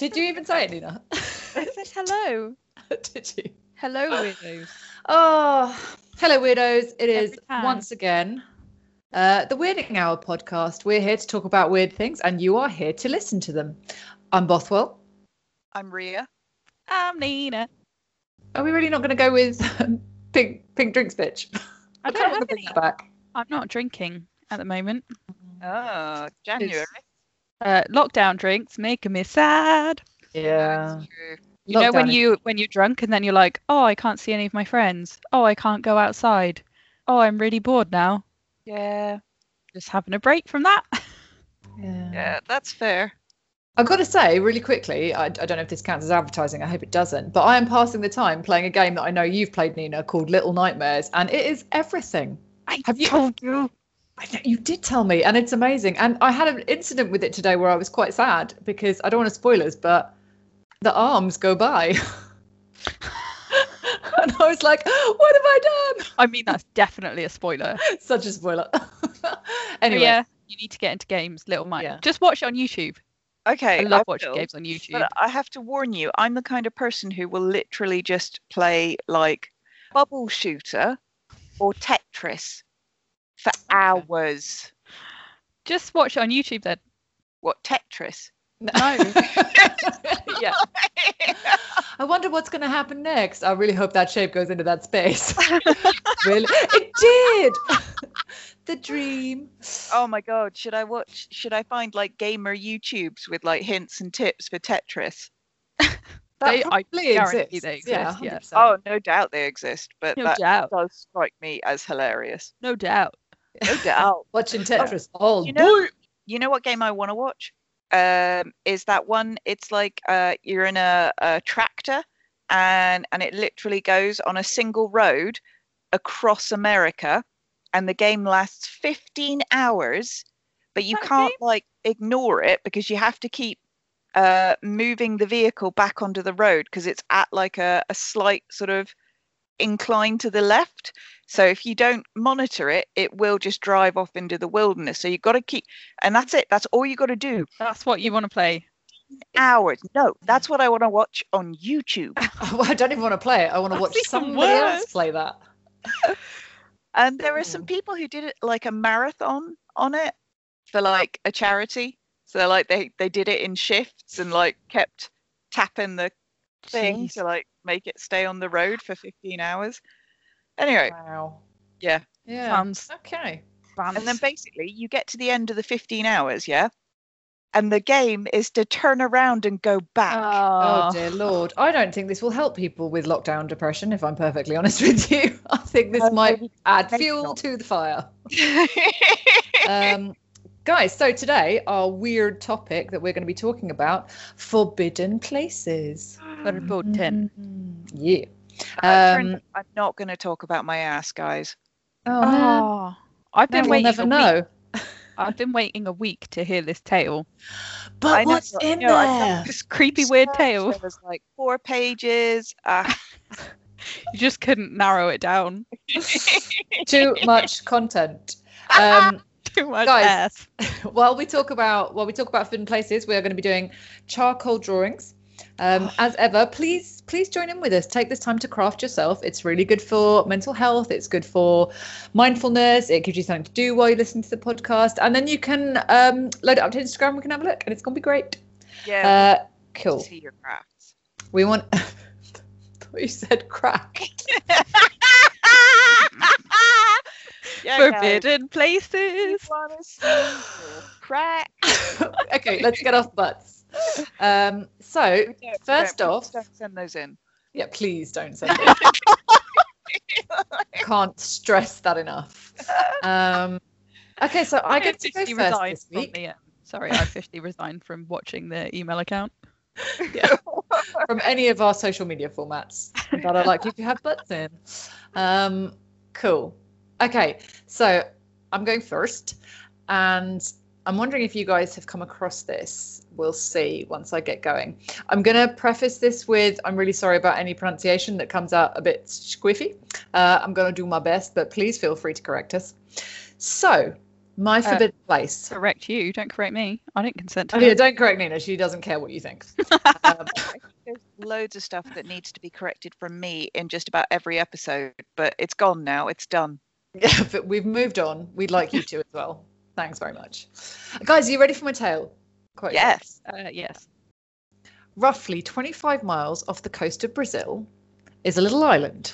was Did you even say it, Nina? I said hello. Did you? Hello, weirdos. Oh, hello, weirdos. It is once again uh, the Weirding Hour podcast. We're here to talk about weird things, and you are here to listen to them. I'm Bothwell. I'm Rhea. I'm Nina. Are we really not going to go with pink pink drinks, bitch? I don't have any. Back. I'm not drinking at the moment. Oh, January. Uh, lockdown drinks making me sad. Yeah. That's true. You know when you when you're drunk and then you're like, oh, I can't see any of my friends. Oh, I can't go outside. Oh, I'm really bored now. Yeah, Just having a break from that. Yeah. yeah, that's fair. I've got to say, really quickly, I, I don't know if this counts as advertising. I hope it doesn't. But I am passing the time playing a game that I know you've played, Nina, called Little Nightmares, and it is everything. I Have you- told you. I know you did tell me, and it's amazing. And I had an incident with it today where I was quite sad because I don't want to spoilers, but the arms go by. and I was like, what have I done? I mean, that's definitely a spoiler. Such a spoiler. But oh, anyway, yeah, you need to get into games, Little Mike. Yeah. Just watch it on YouTube. Okay, I love I watching will, games on YouTube. But I have to warn you, I'm the kind of person who will literally just play like bubble shooter or Tetris for hours. Just watch it on YouTube then. What Tetris? No. yeah. I wonder what's going to happen next. I really hope that shape goes into that space. really? It did. the dream. Oh my god, should I watch should I find like gamer YouTubes with like hints and tips for Tetris? That They- I guarantee exists. they exist, yeah. 100%. Oh, no doubt they exist, but No that doubt. does strike me as hilarious. No doubt. No doubt. Watching Tetris all you know- day. You know what game I want to watch? Um, is that one? It's like uh, you're in a, a tractor, and and it literally goes on a single road across America, and the game lasts 15 hours, but you That can't like ignore it because you have to keep uh, moving the vehicle back onto the road because it's at like a, a slight sort of incline to the left. So if you don't monitor it, it will just drive off into the wilderness. So you've got to keep, and that's it. That's all you've got to do. That's what you want to play. Hours. No, that's what I want to watch on YouTube. Oh, well, I don't even want to play it. I want to That's watch somebody else play that. And there are some people who did it like a marathon on it for like a charity. So like they they did it in shifts and like kept tapping the thing Jeez. to like make it stay on the road for 15 hours. Anyway, Wow. yeah. Yeah. Sounds Okay. And then basically you get to the end of the 15 hours, yeah? And the game is to turn around and go back. Oh Oh, dear lord! I don't think this will help people with lockdown depression. If I'm perfectly honest with you, I think this might add fuel not. to the fire. um, guys, so today our weird topic that we're going to be talking about: forbidden places. Forbidden. Mm, Yeah. Um, I'm not going to talk about my ass, guys. oh, no. Oh, I've No, been we'll waiting. never a know. Week. I've been waiting a week to hear this tale. But I what's but, in you know, there? This creepy, weird tale. There was like four pages. Uh, You just couldn't narrow it down. Too much content. Um, Too much Guys. ass. while we talk about while we talk about food and places, we are going to be doing charcoal drawings. Um, as ever, please please join in with us. Take this time to craft yourself. It's really good for mental health. It's good for mindfulness. It gives you something to do while you listen to the podcast, and then you can um, load it up to Instagram. We can have a look, and it's going to be great. yeah, Uh, cool. see your crafts. We want. thought you said crack. yeah, Forbidden you places. wanna see your crack. okay, let's get off butts. Um, so Don't- don't- first off, don't send those in. Yeah, please don't send it. Can't stress that enough. Um, okay, so I get to go first this from week the, um, sorry, I officially resigned from watching the email account. Yeah. from any of our social media formats that are likely to have butts in. Um, cool. Okay, so I'm going first, and I'm wondering if you guys have come across this. We'll see once I get going. I'm going to preface this with I'm really sorry about any pronunciation that comes out a bit squiffy. Uh, I'm going to do my best, but please feel free to correct us. So, My forbidden place. Correct you. Don't correct me. I didn't consent to Oh yeah, don't correct Nina. She doesn't care what you think. um, There's loads of stuff that needs to be corrected from me in just about every episode, but it's gone now. It's done. Yeah, but we've moved on. We'd like you to as well. Thanks very much, guys. Are you ready for my tale? Quite Yes. Uh, yes. roughly 25 miles off the coast of Brazil, is a little island.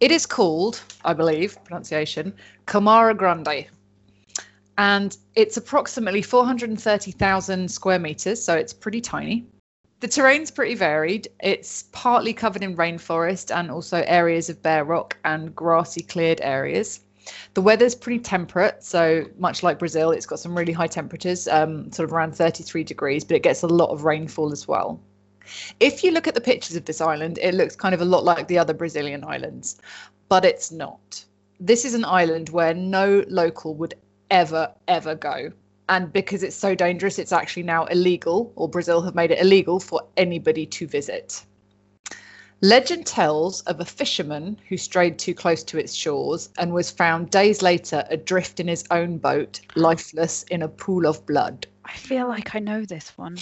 It is called, I believe, pronunciation, Queimada Grande. And it's approximately 430,000 square meters, so it's pretty tiny. The terrain's pretty varied. It's partly covered in rainforest and also areas of bare rock and grassy cleared areas. The weather's pretty temperate, so much like Brazil, it's got some really high temperatures, um, sort of around 33 degrees, but it gets a lot of rainfall as well. If you look at the pictures of this island, it looks kind of a lot like the other Brazilian islands, but it's not. This is an island where no local would ever, ever go. And because it's so dangerous, it's actually now illegal, or Brazil have made it illegal for anybody to visit. Legend tells of a fisherman who strayed too close to its shores and was found days later adrift in his own boat, lifeless in a pool of blood. I feel like I know this one.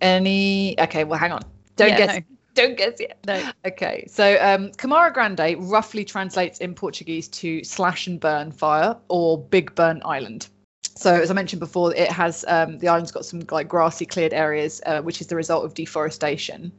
Any? Okay, well, hang on. Don't Yeah, guess. no. Don't guess yet. No. Okay, so um, Queimada Grande roughly translates in Portuguese to slash and burn fire or big burn island. So as I mentioned before, it has um, the island's got some like grassy cleared areas, uh, which is the result of deforestation,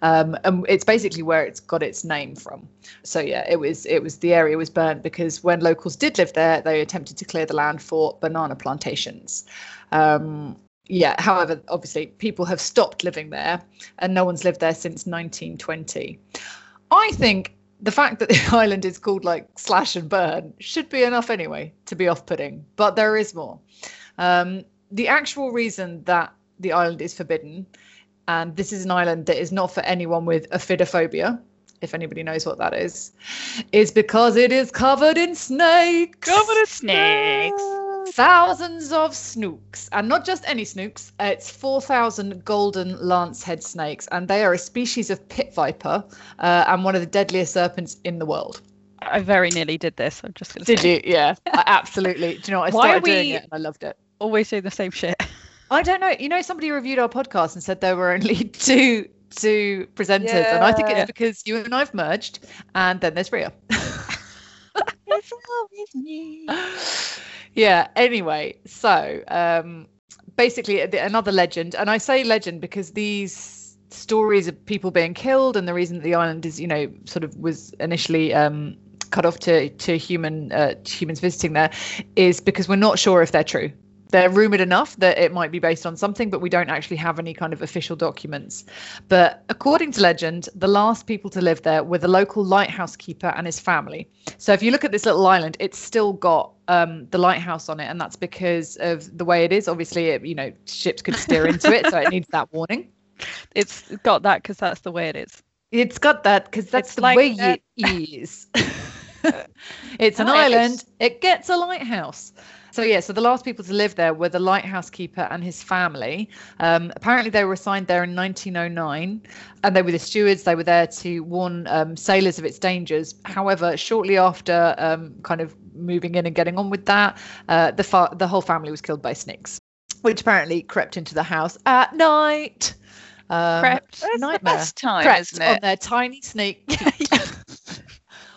um, and it's basically where it's got its name from. So yeah, it was it was the area was burnt because when locals did live there, they attempted to clear the land for banana plantations. Um, yeah, however, obviously people have stopped living there, and no one's lived there since 1920. I think the fact that the island is called like slash and burn should be enough anyway to be off-putting, but there is more. Um, the actual reason that the island is forbidden, and this is an island that is not for anyone with ophidiophobia, if anybody knows what that is, is because it is covered in snakes. Covered in snakes. Thousands of snooks, and not just any snooks. uh, It's 4,000 golden lancehead snakes, and they are a species of pit viper uh, and one of the deadliest serpents in the world. I very nearly did this. I'm just gonna Did say. you? Yeah, I absolutely. Do you know what? I Why are started doing we- it and I loved it. Always do the same shit. I don't know. You know, somebody reviewed our podcast and said there were only two two presenters, and I think it's because you and I've merged, and then there's Rhea. It's always me. Yeah anyway so um basically another legend and i say legend because these stories of people being killed and the reason that the island is you know sort of was initially um cut off to to human uh, to humans visiting there is because we're not sure if they're true they're rumored enough that it might be based on something but we don't actually have any kind of official documents but according to legend the last people to live there were the local lighthouse keeper and his family so if you look at this little island, it's still got um, the lighthouse on it, and that's because of the way it is. Obviously, it, you know, ships could steer into it, so it needs that warning. It's got that because that's the way it is. It's got that because that's It's the like way that- it is. it's an island. It gets a lighthouse. So yeah, so the last people to live there were the lighthouse keeper and his family. Um, apparently, they were assigned there in 1909, and they were the stewards. They were there to warn um, sailors of its dangers. However, shortly after um, kind of moving in and getting on with that, uh, the fa- the whole family was killed by snakes, which apparently crept into the house at night. Um, Crept. That's nightmare. time, crept isn't on their tiny snake.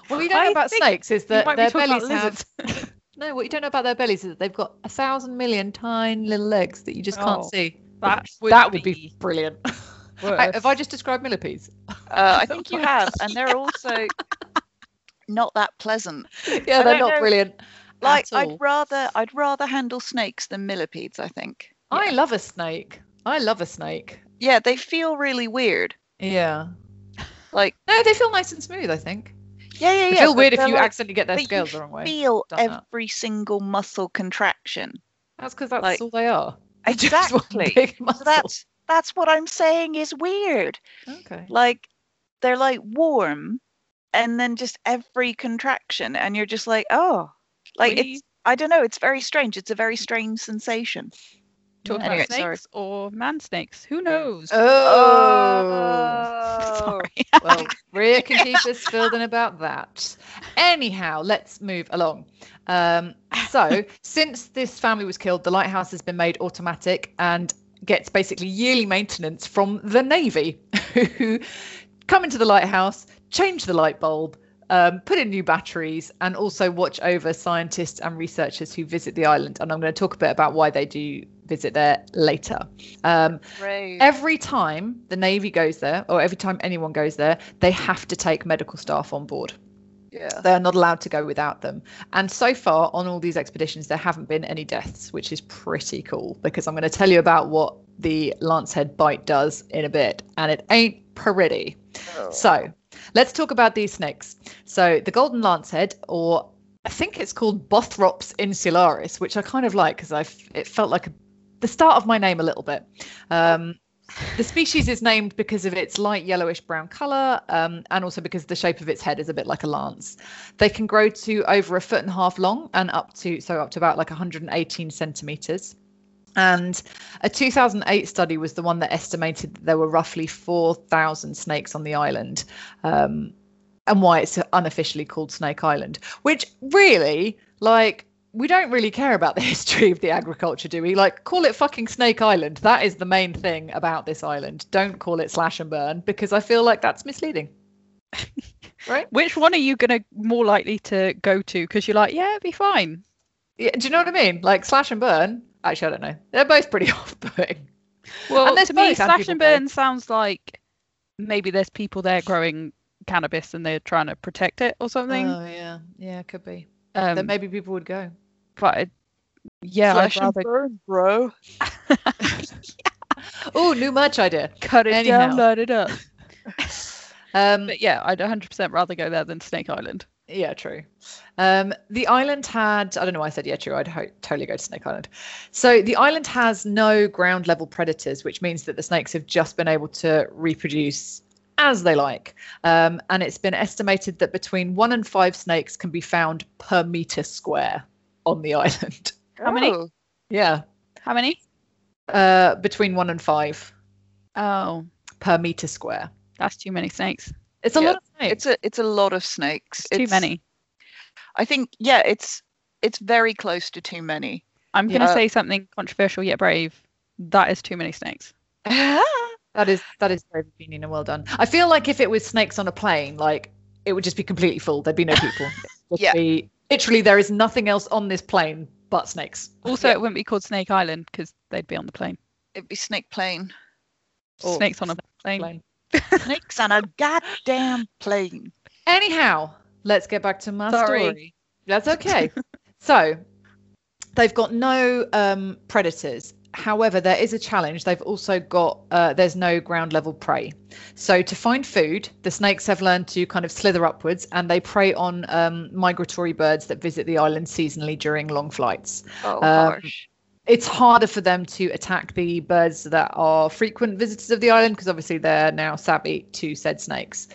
what we don't know about snakes is that their bellies have. no. What you don't know about their bellies is that they've got a thousand million tiny little legs that you just can't Oh, see. that would that would be be brilliant. I- Have I just described millipedes? Uh, I think you have, and they're also not that pleasant. yeah, they're don't not know. brilliant. Like at all. I'd rather I'd rather handle snakes than millipedes. I think. I love a snake. I love a snake. Yeah, they feel really weird. Yeah. Like No, they feel nice and smooth. I think. Yeah, yeah, yeah. feel but weird if you like- accidentally get their scales the wrong way. feel Done that. every single muscle contraction. That's because that's like- all they are. They're just one Exactly. So that's that's what I'm saying is weird. okay. Like they're like warm, and then just every contraction, and you're just like, oh, like it's. I don't know. It's very strange. It's a very strange sensation. Talking Anyway, about sorry. snakes or man snakes? Who knows? Oh. Sorry. well, Rhea can keep us filled in about that. Anyhow, let's move along. Um, so, since this family was killed, the lighthouse has been made automatic and gets basically yearly maintenance from the Navy, who come into the lighthouse, change the light bulb, um, put in new batteries, and also watch over scientists and researchers who visit the island. And I'm going to talk a bit about why they do visit there later. Um, Brave. every time the navy goes there or every time anyone goes there they have to take medical staff on board yeah. they're not allowed to go without them and so far on all these expeditions there haven't been any deaths which is pretty cool because i'm going to tell you about what the lancehead bite does in a bit and it ain't pretty so let's talk about these snakes so the golden lancehead or I think it's called Bothrops insularis, which I kind of like because I it felt like a, the start of my name a little bit. Um, the species is named because of its light yellowish brown color um, and also because the shape of its head is a bit like a lance. They can grow to over a foot and a half long and up to so up to about like 118 centimeters. And a 2008 study was the one that estimated that there were roughly 4,000 snakes on the island. Um, and why it's unofficially called Snake Island, which really, like, we don't really care about the history of the agriculture, do we? Like, call it fucking Snake Island. That is the main thing about this island. Don't call it Slash and Burn because I feel like that's misleading. right? Which one are you gonna more likely to go to? Because you're like, yeah, it'd be fine. Yeah, do you know what I mean? Like Slash and Burn. Actually, I don't know. They're both pretty off-putting. Well, there's to me, and slash and burn sounds like maybe there's people there growing cannabis and they're trying to protect it or something. Oh yeah, yeah, could be. um, then maybe people would go. But it- yeah, Flesh I'd and rather burn, bro. Oh, new merch idea. cut it Anyhow. down, light it up. Um, But yeah, I'd 100% rather go there than Snake Island. Yeah, true. Um, the island had, I don't know why I said yeah, true. I'd ho- totally go to Snake Island. So the island has no ground level predators, which means that the snakes have just been able to reproduce as they like. Um, and it's been estimated that between one and five snakes can be found per meter square on the island. How many? Oh, Yeah. How many? Uh, between one and five Oh, per meter square. that's too many snakes. It's a Yeah, lot of snakes. It's a it's a lot of snakes. It's too many. I think yeah, it's it's very close to too many. I'm going to Yeah. say something controversial yet brave. That is too many snakes. That is that is brave opinion and well done. I feel like if it was snakes on a plane, like it would just be completely full. There'd be no people. It'd just Yeah. be- literally, there is nothing else on this plane but snakes. Also, Yeah. it wouldn't be called Snake Island because they'd be on the plane. It'd be snake plane. Or Snakes on a plane. plane. Snakes on a goddamn plane. Anyhow, let's get back to my Sorry. story. That's okay. so they've got no um, predators. However, there is a challenge. They've also got uh, there's no ground level prey. So to find food, the snakes have learned to kind of slither upwards, and they prey on um, migratory birds that visit the island seasonally during long flights. Oh, Um, harsh. it's harder for them to attack the birds that are frequent visitors of the island because obviously they're now savvy to said snakes.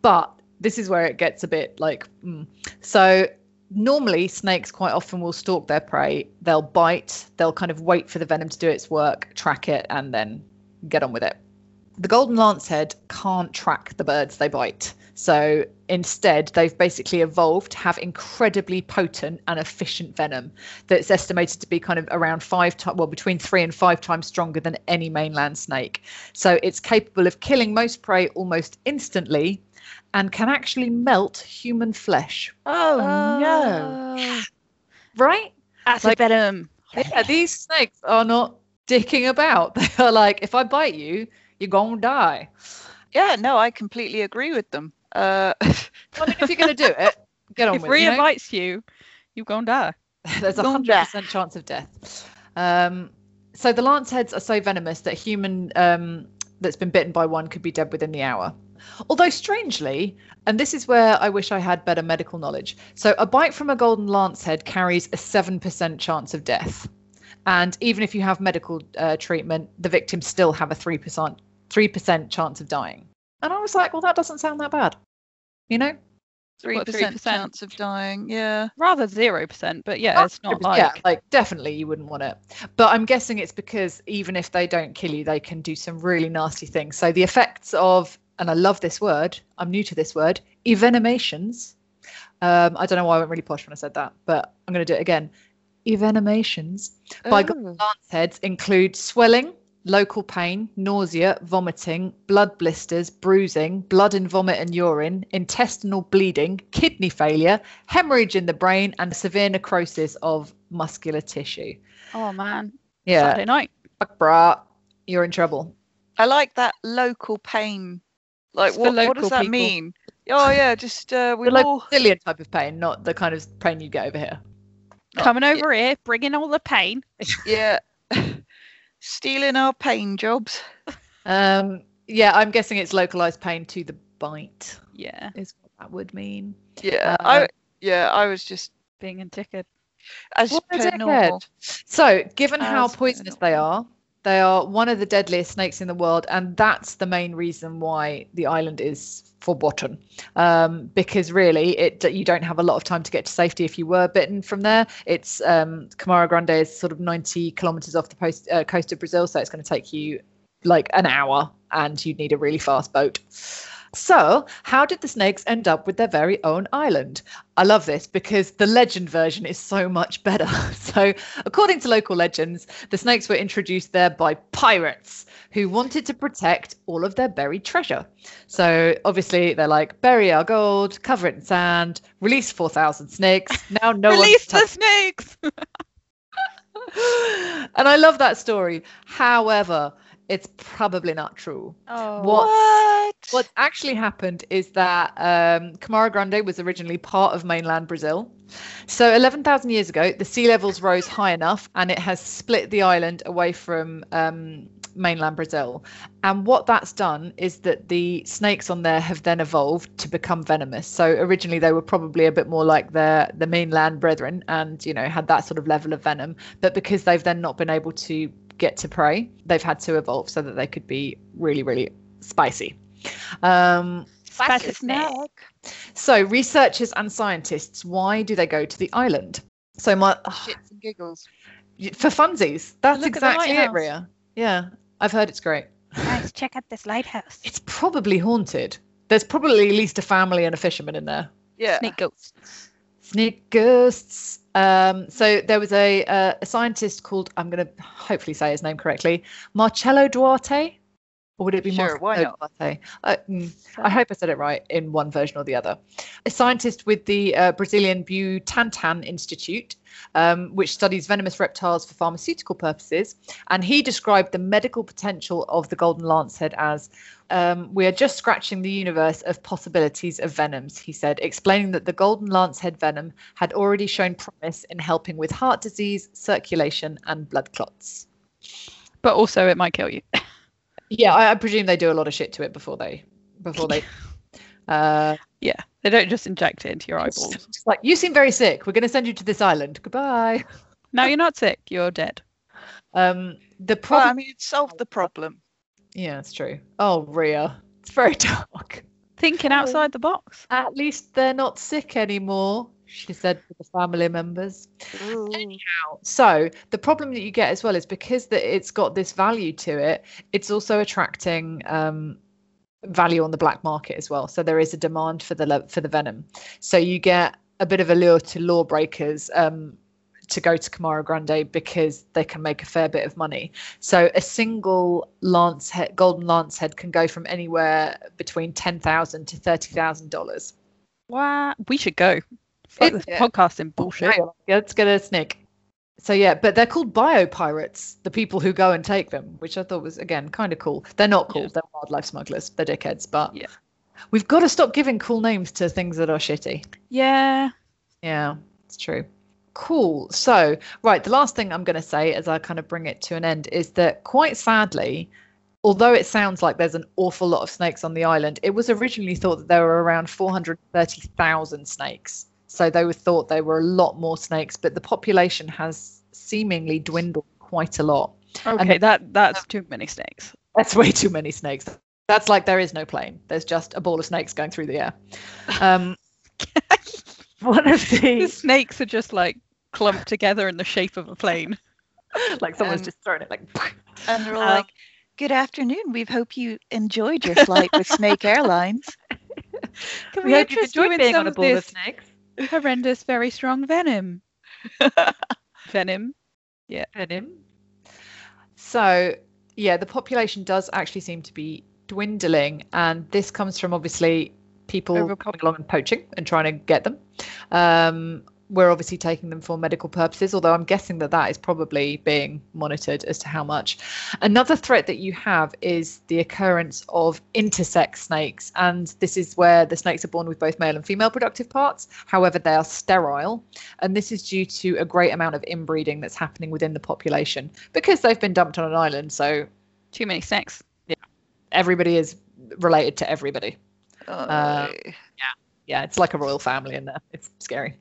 But this is where it gets a bit like mm. so. Normally, snakes quite often will stalk their prey. They'll bite. They'll kind of wait for the venom to do its work, track it, and then get on with it. The golden lancehead can't track the birds they bite. So instead, they've basically evolved to have incredibly potent and efficient venom that's estimated to be kind of around five times, well, between three and five times stronger than any mainland snake. So it's capable of killing most prey almost instantly and can actually melt human flesh. Oh, no. Oh, Right? That's Like- venom. Yeah, these snakes are not dicking about. They are like, if I bite you, you're going to die. Yeah, no, I completely agree with them. Uh, I mean, if you're going to do it, get on If with it. Rhea you know? bites you, you're going to die. There's a hundred back. percent chance of death. Um, so the lanceheads are so venomous that a human um, that's been bitten by one could be dead within the hour. Although strangely, and this is where I wish I had better medical knowledge. So a bite from a golden lancehead carries a seven percent chance of death, and even if you have medical uh, treatment, the victims still have a three percent three percent chance of dying. And I was like, well, that doesn't sound that bad, you know. Three What, percent 3%? chance of dying. Yeah. Rather zero percent, but yeah, it's not like yeah, like definitely you wouldn't want it. But I'm guessing it's because even if they don't kill you, they can do some really nasty things. So the effects of, and I love this word. I'm new to this word, evenimations. Um, I don't know why I went really posh when I said that, but I'm going to do it again. Evenimations by Oh. lance heads include swelling, local pain, nausea, vomiting, blood blisters, bruising, blood in vomit and urine, intestinal bleeding, kidney failure, hemorrhage in the brain, and severe necrosis of muscular tissue. oh man, Yeah, Saturday night. fuck brah, you're in trouble. I like that local pain. Like what, what does that people. mean? Oh yeah, just uh, we've local all Brazilian type of pain, not the kind of pain you get over here. Not- Coming yeah. over here, bringing all the pain. yeah stealing our pain jobs. Um, yeah, I'm guessing it's localized pain to the bite Yeah, is what that would mean. Yeah, Uh, I yeah I was just being a dickhead. as What a per dickhead. normal. So, given how As per poisonous they are, they are one of the deadliest snakes in the world, and that's the main reason why the island is forgotten. Um, because really, it you don't have a lot of time to get to safety if you were bitten from there. It's um, Queimada Grande is sort of 90 kilometers off the post, uh, coast of Brazil, so it's going to take you like an hour, and you'd need a really fast boat. So, how did the snakes end up with their very own island? I love this because the legend version is so much better. So, according to local legends, the snakes were introduced there by pirates who wanted to protect all of their buried treasure. So, obviously, they're like, bury our gold, cover it in sand, release 4,000 snakes. Now, no one Release the snakes. and I love that story. However, it's probably not true. Oh, What- What? What actually happened is that um, Queimada Grande was originally part of mainland Brazil. So 11,000 years ago, the sea levels rose high enough and it has split the island away from um, mainland Brazil. And what that's done is that the snakes on there have then evolved to become venomous. So originally they were probably a bit more like their the mainland brethren and, you know, had that sort of level of venom. But because they've then not been able to get to prey, they've had to evolve so that they could be really, really spicy. Um, Spicy snake. so, researchers and scientists, why do they go to the island? So, my Shits and giggles. for funsies, that's Look exactly it. Rhea. Yeah, I've heard it's great. Guys, check out this lighthouse. It's probably haunted. There's probably at least a family and a fisherman in there. Yeah. Snake ghosts. Ghosts. Um, so there was a uh, a scientist called I'm going to hopefully say his name correctly, Marcelo Duarte, or would it be Sure, why Marcelo not? Duarte? Uh, mm, I hope I said it right in one version or the other. A scientist with the uh, Brazilian Butantan Institute, um, which studies venomous reptiles for pharmaceutical purposes, and he described the medical potential of the golden lancehead as um, we are just scratching the universe of possibilities of venoms, he said, explaining that the golden lancehead venom had already shown promise in helping with heart disease, circulation, and blood clots. But also, it might kill you. Yeah, I, I presume they do a lot of shit to it before they before they. Uh, Yeah, they don't just inject it into your it's eyeballs. just like you seem very sick. We're going to send you to this island. Goodbye. No, you're not sick. You're dead. Um, the Well, problem. I mean, it solved the problem. yeah, it's true. Oh, Rhea, it's very dark. Thinking Oh. outside the box. At least they're not sick anymore, she said to the family members. Ooh. So the problem that you get as well is because that it's got this value to it, it's also attracting um, value on the black market as well. So there is a demand for the for the venom. So you get a bit of a lure to lawbreakers um, to go to Queimada Grande because they can make a fair bit of money. So a single lance head, golden lance head can go from anywhere between ten thousand to thirty thousand dollars. Wow. We should go. Fuck It- this podcasting bullshit. Yeah, let's get a snake. So yeah, but they're called biopirates, the people who go and take them, which I thought was again kind of cool. They're not cool, Yeah. they're wildlife smugglers, they're dickheads, but Yeah. we've got to stop giving cool names to things that are shitty. Yeah. Yeah, it's true. Cool. So, right, the last thing I'm going to say as I kind of bring it to an end is that quite sadly, although it sounds like there's an awful lot of snakes on the island, it was originally thought that there were around 430,000 snakes. So they were thought there were a lot more snakes, but the population has seemingly dwindled quite a lot. Okay, that that's too many snakes. That's way too many snakes. That's like there is no plane. There's just a ball of snakes going through the air. Um, One of the the snakes are just like clumped together in the shape of a plane. like someone's Um, just thrown it like. And they're all Um, like, Good afternoon. We hope you enjoyed your flight with Snake Airlines. Can We we, hope you've interest you enjoyed in being some on a ball of this snakes. Horrendous, very strong venom? venom. Yeah. Venom. So, yeah, the population does actually seem to be dwindling, and this comes from obviously people coming along and poaching and trying to get them. Um, we're obviously taking them for medical purposes, although I'm guessing that that is probably being monitored as to how much. Another threat that you have is the occurrence of intersex snakes, and this is where the snakes are born with both male and female productive parts. However, they are sterile, and this is due to a great amount of inbreeding that's happening within the population because they've been dumped on an island. So Too many snakes. Yeah, everybody is related to everybody. Uh, yeah, it's like a royal family in there. It's scary.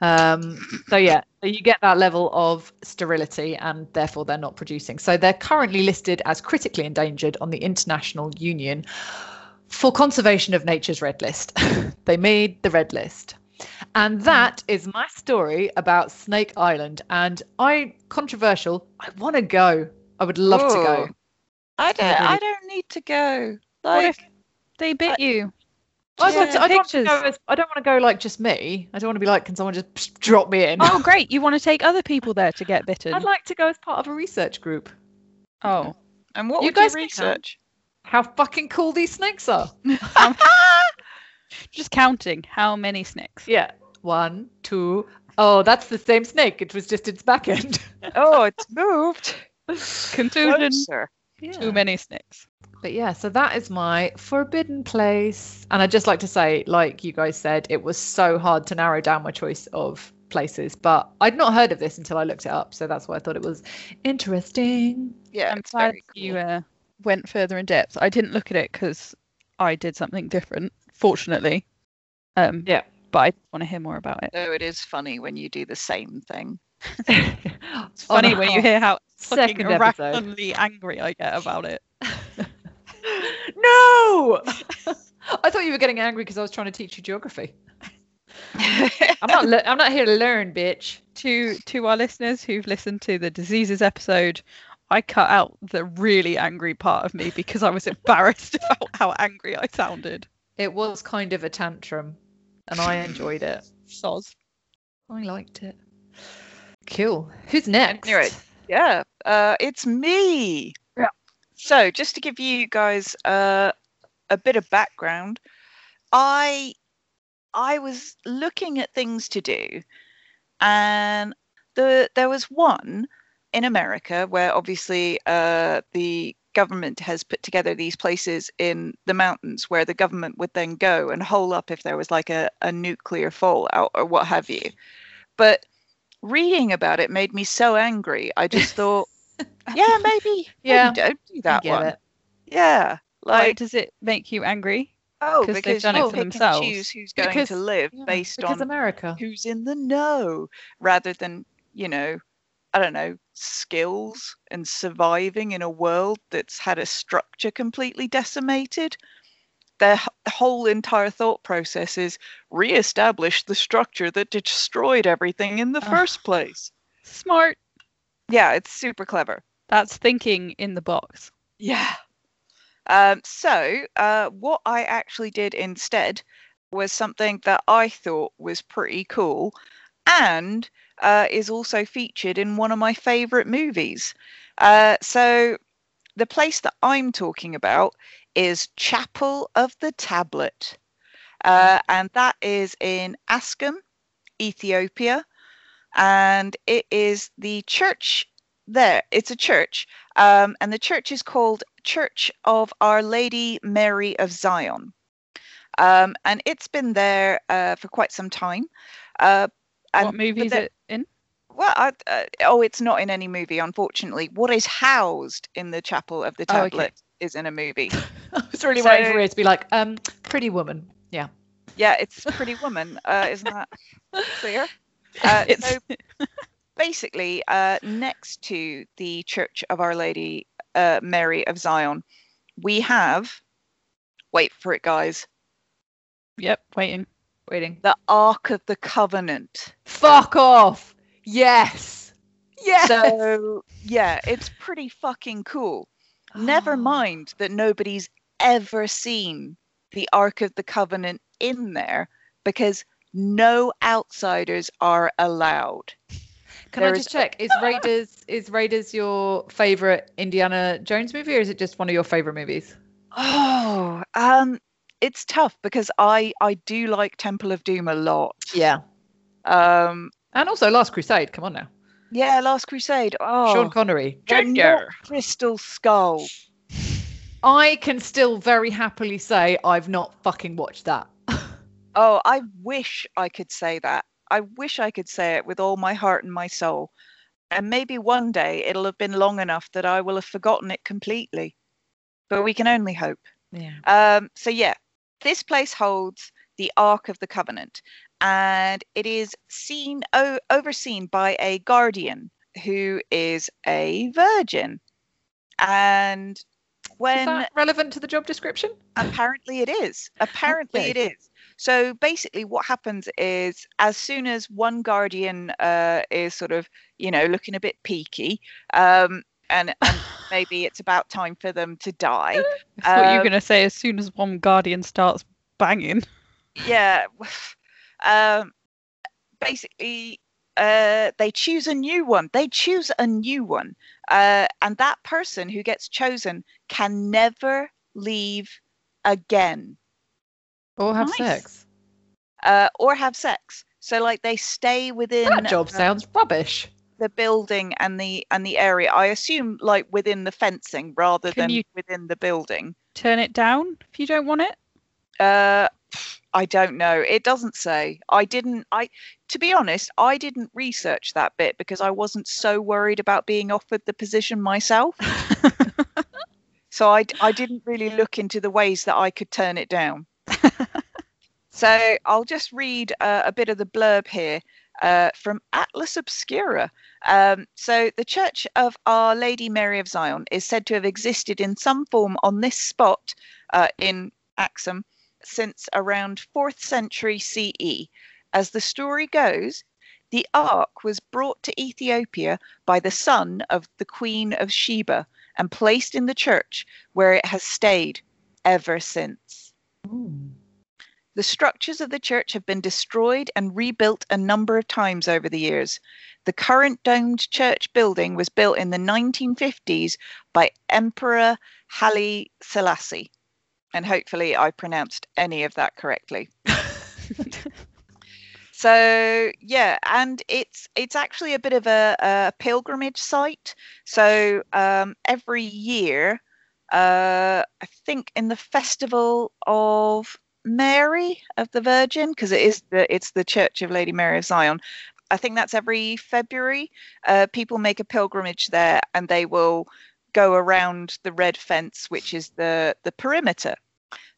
Um, so yeah, so you get that level of sterility, and therefore they're not producing. So they're currently listed as critically endangered on the International Union for Conservation of Nature's Red List. they made the red list. And that is my story about Snake Island. And I controversial. I want to go. I would love to go. I don't. I don't need to go. Like, if they bit you? I'd like to, I, don't want to go as, I don't want to go like just me. I don't want to be like, can someone just drop me in? Oh, great! You want to take other people there to get bitten? I'd like to go as part of a research group. oh, and what You would guys you can research? How fucking cool these snakes are. Um, just counting how many snakes. Yeah. One, two. Oh, that's the same snake. It was just its back end. oh, it's moved. Conclusion: Closer. Too many snakes. But yeah, so that is my forbidden place. And I'd just like to say, like you guys said, it was so hard to narrow down my choice of places. But I'd not heard of this until I looked it up. So that's why I thought it was interesting. Yeah, I'm it's glad cool. you uh, went further in depth. I didn't look at it because I did something different, fortunately. Um, Yeah. But I want to hear more about it. Though it is funny when you do the same thing. it's Funny when you hear how fucking second episode. angry I get about it. No! I thought you were getting angry because I was trying to teach you geography. I'm not. Le- I'm not here to learn, bitch. to to our listeners who've listened to the diseases episode, I cut out the really angry part of me because I was embarrassed about how angry I sounded. It was kind of a tantrum, and I enjoyed it. Soz. I liked it. Cool. Who's next? Anyway, yeah, uh, it's me. Yeah. So, just to give you guys uh, a bit of background, I I was looking at things to do, and the there was one in America where obviously uh, the government has put together these places in the mountains where the government would then go and hole up if there was like a, a nuclear fallout or what have you. But reading about it made me so angry. I just thought, yeah, maybe, Yeah, maybe don't do that one. it. Yeah, Why like does it make you angry? oh, 'cause they've because done it for themselves. choose who's going Because- to live Yeah, based because on America. who's in the know, rather than you know, I don't know, skills and surviving in a world that's had a structure completely decimated. Their whole entire thought process is re-establish the structure that destroyed everything in the first place. Smart. Yeah, it's super clever. That's thinking in the box. Yeah. Um, so, uh, what I actually did instead was something that I thought was pretty cool and uh, is also featured in one of my favorite movies. Uh, so, the place that I'm talking about is Chapel of the Tablet, uh, and that is in Axum, Ethiopia. And it is the church there. It's a church, um, and the church is called Church of Our Lady Mary of Zion. Um, and it's been there uh, for quite some time. Uh, and, what movie is it in? Well, I, uh, oh, it's not in any movie, unfortunately. What is housed in the Chapel of the Oh, okay. Is in a movie. I was really So- waiting for it to be like, um, Pretty Woman. Yeah. Yeah, it's Pretty Woman. Uh, isn't that clear? Uh, It's- so basically, uh, next to the Church of Our Lady uh, Mary of Zion, we have. Wait for it, guys. Yep, waiting. Waiting. the Ark of the Covenant. Fuck off. Yes. Yes. So yeah, it's pretty fucking cool. Never mind that nobody's ever seen the Ark of the Covenant in there because no outsiders are allowed. Can I just is- check? Is Raiders is Raiders your favorite Indiana Jones movie, or is it just one of your favorite movies? Oh, um, it's tough because I I do like Temple of Doom a lot. Yeah. Um, And also Last Crusade. Come on now. yeah, Last Crusade. Oh, Sean Connery. and not Crystal Skull. I can still very happily say I've not fucking watched that. Oh, I wish I could say that. I wish I could say it with all my heart and my soul. And maybe one day it'll have been long enough that I will have forgotten it completely. But we can only hope. Yeah. Um, so yeah, this place holds the Ark of the Covenant, and it is seen o- overseen by a guardian who is a virgin. And when Is that relevant to the job description? apparently it is apparently Okay. it is so basically what happens is as soon as one guardian uh, is sort of you know looking a bit peaky um, and, and maybe it's about time for them to die That's what you're Um, going to say as soon as one guardian starts banging. yeah um, basically uh, they choose a new one they choose a new one uh, and that person who gets chosen can never leave again Or have Nice. sex? uh, or have sex. So like they stay within That job sounds rubbish. the building and the and the area. I assume like within the fencing rather Can than within the building. Turn it down if you don't want it. Uh, I don't know. It doesn't say. I didn't. I to be honest, I didn't research that bit because I wasn't so worried about being offered the position myself. so I I didn't really look into the ways that I could turn it down. So I'll just read uh, a bit of the blurb here uh, from Atlas Obscura. Um, so the Church of Our Lady Mary of Zion is said to have existed in some form on this spot uh, in Axum since around 4th century CE. As the story goes, the ark was brought to Ethiopia by the son of the Queen of Sheba and placed in the church where it has stayed ever since. The structures of the church have been destroyed and rebuilt a number of times over the years. The current domed church building was built in the 1950s by Emperor Haile Selassie. And hopefully I pronounced any of that correctly. So yeah, and it's it's actually a bit of a, a pilgrimage site. So um, every year, uh, I think in the festival of Mary of the Virgin, because it is the it's the Church of Lady Mary of Zion. I think that's every February. Uh, people make a pilgrimage there, and they will go around the red fence, which is the the perimeter.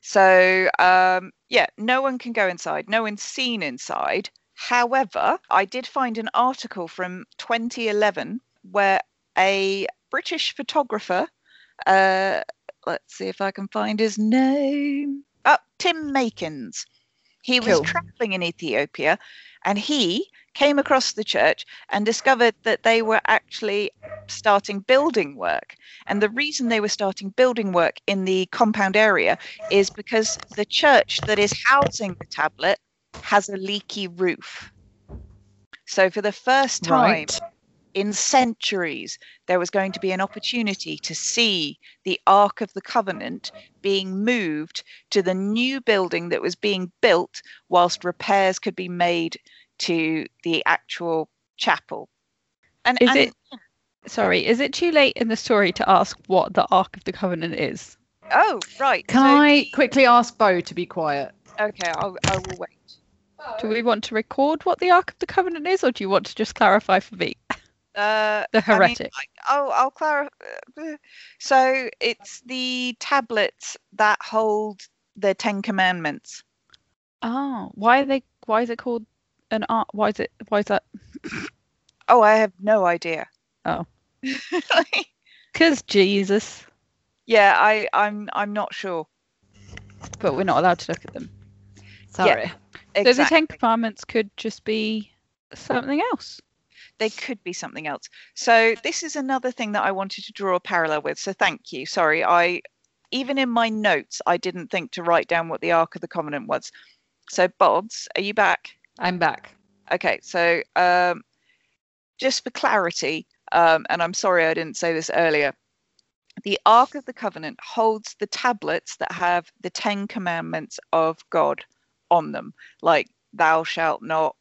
So um, yeah, no one can go inside. No one's seen inside. However, I did find an article from 2011 where a British photographer, uh, let's see if I can find his name. Oh, Tim Makins. He was Cool. traveling in Ethiopia and he came across the church and discovered that they were actually starting building work. And the reason they were starting building work in the compound area is because the church that is housing the tablet has a leaky roof. So, for the first time Right. in centuries, there was going to be an opportunity to see the Ark of the Covenant being moved to the new building that was being built whilst repairs could be made to the actual chapel. And, Is and it- Sorry, is it too late in the story to ask what the Ark of the Covenant is? oh, right. Can so I quickly ask Bo to be quiet? Okay, I'll, I will wait. Do we want to record what the Ark of the Covenant is, or do you want to just clarify for me? Uh, The I mean, heretic. Oh, I'll clarify. So it's the tablets that hold the Ten Commandments. Oh, why are they? Why is it called an Ark? Why is it? Why is that? Oh, I have no idea. Oh. Because Jesus. yeah, I, I'm, I'm not sure. But we're not allowed to look at them. Sorry. Yeah, exactly. So the Ten exactly. Commandments could just be something else. they could be something else. So this is another thing that I wanted to draw a parallel with. So thank you. Sorry, I even in my notes I didn't think to write down what the Ark of the Covenant was. So Bods, are you back? I'm back. Okay, so um, just for clarity, um, and I'm sorry I didn't say this earlier, the Ark of the Covenant holds the tablets that have the Ten Commandments of God on them, like thou shalt not,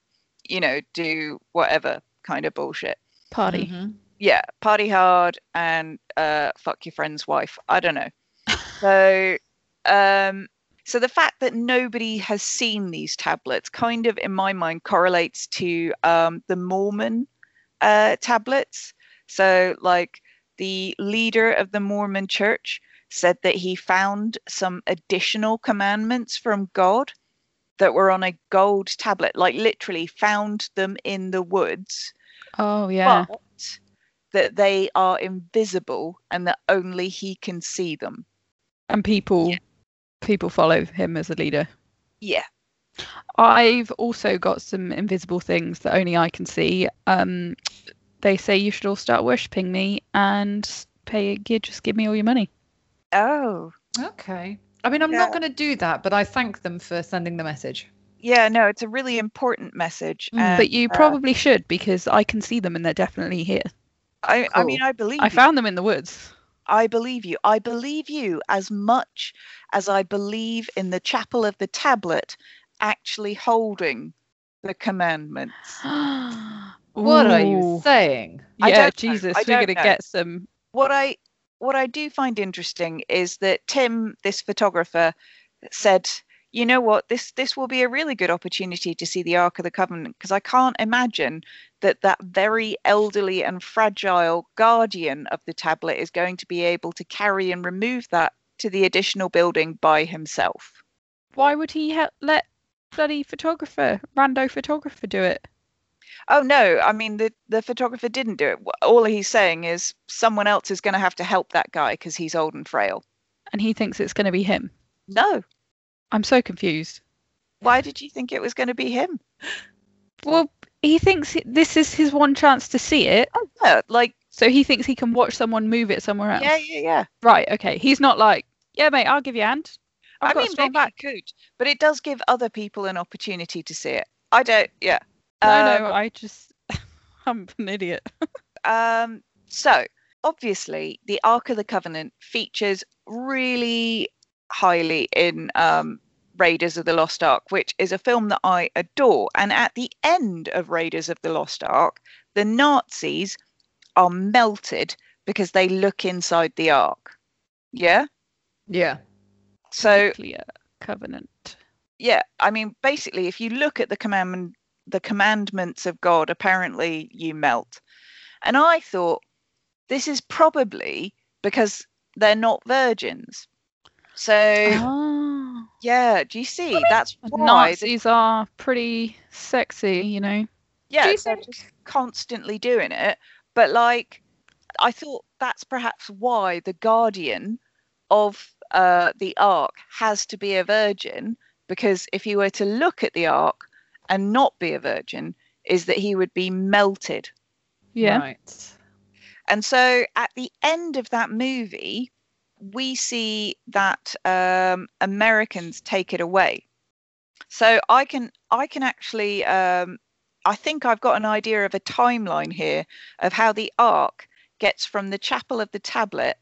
you know, do whatever kind of bullshit. Party. Mhm. Yeah, party hard and uh, fuck your friend's wife. I don't know. so, um, so the fact that nobody has seen these tablets kind of, in my mind, correlates to um, the Mormon uh, tablets. So, like the leader of the Mormon church said that he found some additional commandments from God that were on a gold tablet, like literally found them in the woods Oh yeah. but that they are invisible and that only he can see them. and people people follow him as a leader. Yeah. I've also got some invisible things that only I can see. Um, they say you should all start worshipping me and pay. You just give me all your money. Oh. Okay. I mean, I'm not going to do that, but I thank them for sending the message. Yeah, no, it's a really important message. Mm. and, but you uh, probably should because I can see them and they're definitely here. I, I mean, I believe I you. found them in the woods. I believe you. I believe you as much as I believe in the chapel of the tablet actually holding the commandments. What are you saying? I Yeah. Jesus, we're gonna get some. what I what I do find interesting is that Tim, this photographer, said, "You know what? This this will be a really good opportunity to see the Ark of the Covenant because I can't imagine that that very elderly and fragile guardian of the tablet is going to be able to carry and remove that to the additional building by himself." Why would he ha- let bloody photographer, rando photographer, do it? Oh no, I mean the the photographer didn't do it. All he's saying is someone else is going to have to help that guy because he's old and frail. And he thinks it's going to be him. No, I'm so confused. why did you think it was going to be him? Well, he thinks this is his one chance to see it, Oh yeah, like so he thinks he can watch someone move it somewhere else. yeah, yeah, yeah. Right. Okay. He's not like, yeah, mate, I'll give you a hand. I've I mean, maybe could, but it does give other people an opportunity to see it. I don't. Yeah. No, Um, no, I just, I'm an idiot. Um, so obviously, the Ark of the Covenant features really highly in um, Raiders of the Lost Ark, which is a film that I adore. And at the end of Raiders of the Lost Ark, the Nazis are melted because they look inside the Ark. Yeah. Yeah. So Clear covenant. yeah, I mean, basically, if you look at the commandment, the commandments of God, apparently you melt. And I thought this is probably because they're not virgins. So Ah, yeah, do you see? That's why. the- are pretty sexy, you know. yeah, Do you they're think- just constantly doing it. But like, I thought that's perhaps why the guardian of uh, the ark has to be a virgin, because if he were to look at the ark and not be a virgin, is that he would be melted. Yeah. Right. And so at the end of that movie, we see that um, Americans take it away. So I can I can actually um, I think I've got an idea of a timeline here of how the Ark gets from the Chapel of the Tablet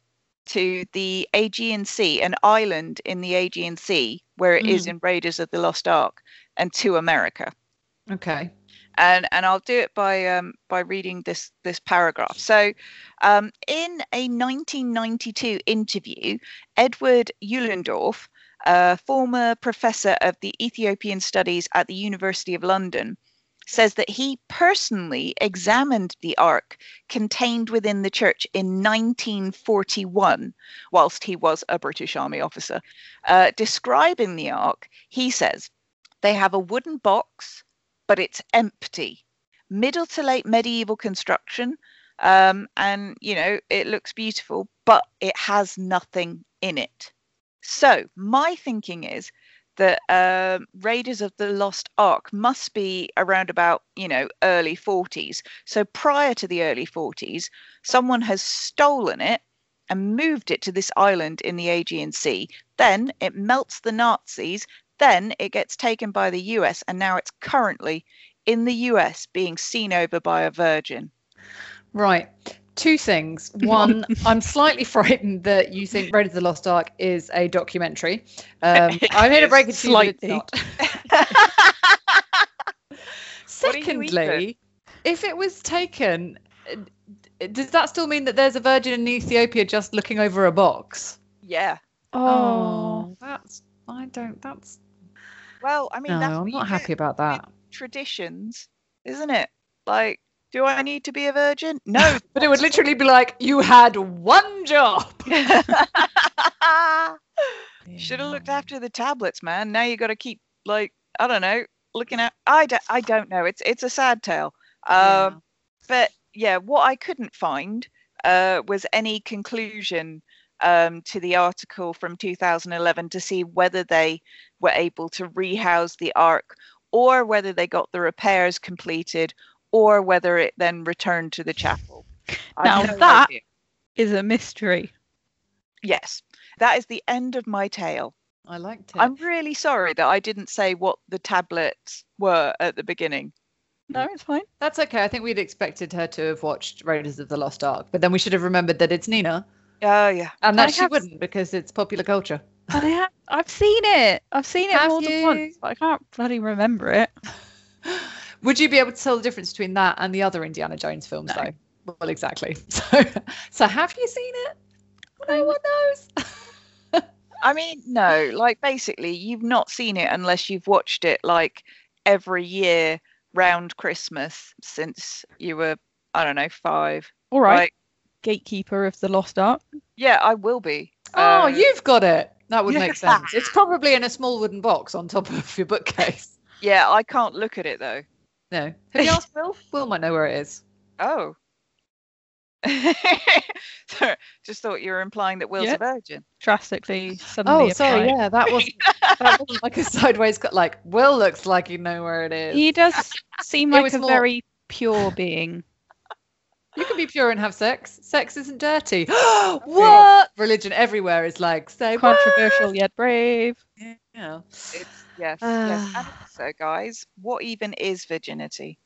to the Aegean Sea, an island in the Aegean Sea where it is Mm. in Raiders of the Lost Ark, and to America Okay. And and I'll do it by um, by reading this this paragraph. So, um, in a 1992 interview, Edward Ullendorff, a former professor of the Ethiopian Studies at the University of London, says that he personally examined the ark contained within the church in 1941, whilst he was a British Army officer. Uh, describing the ark, he says they have a wooden box but it's empty. Middle to late medieval construction, um, and you know it looks beautiful, but it has nothing in it. So my thinking is that um, Raiders of the Lost Ark must be around about, you know, early 40s. So prior to the early 40s, someone has stolen it and moved it to this island in the Aegean Sea. Then it melts the Nazis. Then it gets taken by the US, and now it's currently in the US being seen over by a virgin. Right. Two things. One, I'm slightly frightened that you think Raiders of the Lost Ark is a documentary. Um, I'm here to break it to you it's Slightly. not. What are you Secondly, if it was taken, uh, does that still mean that there's a virgin in Ethiopia just looking over a box? Yeah. Oh, that's I don't. That's Well, I mean, no, that's I'm not happy about that. Traditions, isn't it? Like, do I need to be a virgin? No. But it would literally be like you had one job. Should have looked after the tablets, man. Now you got to keep like I don't know, looking at. I don't, I don't know. It's it's a sad tale. Um, Yeah. but yeah, what I couldn't find uh, was any conclusion um, to the article from 2011 to see whether they were able to rehouse the ark or whether they got the repairs completed or whether it then returned to the chapel. Now no that- idea. is a mystery. yes, that is the end of my tale. I liked it. I'm really sorry that I didn't say what the tablets were at the beginning. No, it's fine. That's okay. I think we'd expected her to have watched Raiders of the Lost Ark, but then we should have remembered that it's Nina, Oh yeah. and I that she have- wouldn't because it's popular culture. I have, I've seen it. I've seen it Have more you? than once, but I can't bloody remember it. Would you be able to tell the difference between that and the other Indiana Jones films, No. though? Well, exactly. So, so have you seen it? No one knows. I mean, no, like basically you've not seen it unless you've watched it like every year round Christmas since you were, I don't know, five. All right, Like, gatekeeper of the Lost Ark. yeah, I will be. Oh, Uh, you've got it. That would make sense. It's probably in a small wooden box on top of your bookcase. Yeah, I can't look at it though. No. Have you asked Will? Will might know where it is. Oh. Just thought you were implying that Will's Yeah. a virgin. Drastically, suddenly. Oh, sorry. applied. Yeah, that wasn't that wasn't like a sideways cut. Like Will looks like you know where it is. He does seem like a more- very pure being. You can be pure and have sex. Sex isn't dirty. what? Religion everywhere is like say what? Controversial yet brave. Yeah. It's, yes, yes. And also, guys, what even is virginity?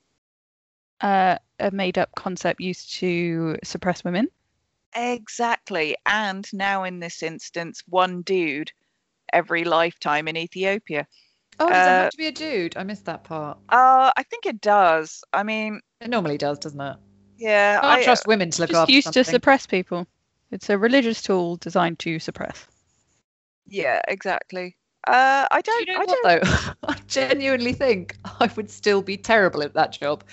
Uh, a made-up concept used to suppress women. Exactly. And now, in this instance, one dude every lifetime in Ethiopia. Oh, does it Uh, have to be a dude? I missed that part. Uh, I think it does. I mean, It normally does, doesn't it? Yeah, I I, can't trust women to look Just after used to suppress people. It's a religious tool designed to suppress. yeah, exactly. Uh, I Do don't. you know I what don't. though? I genuinely think I would still be terrible at that job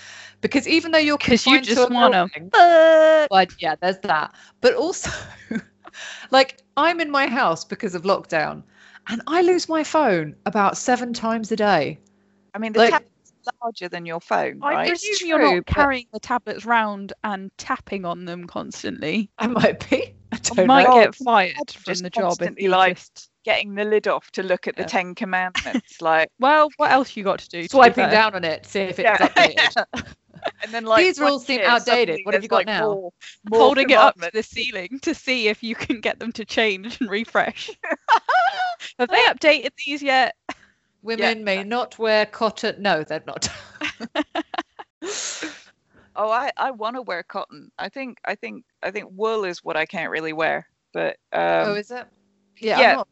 because even though you're 'Cause you just wanna building- But yeah, there's that. But also, like, I'm in my house because of lockdown, and I lose my phone about seven times a day. I mean, the Like- tablet's larger than your phone, I right? presume you're true, not but- carrying the tablets round and tapping on them constantly. I might be. I I don't might know. know. get fired I'd from just the job if constantly you like- just... Getting the lid off to look at the Ten Commandments, like, Well, what else you got to do? Swiping fair? down on it, see if it's Yeah. updated. and then like These rules seem outdated. What have you got like, now? More, more holding it up to the ceiling to see if you can get them to change and refresh. Have they updated these yet? Women may not wear cotton. No, they're not. Oh, I, I want to wear cotton. I think I think I think wool is what I can't really wear. But um, oh, is it? Yeah. yeah, for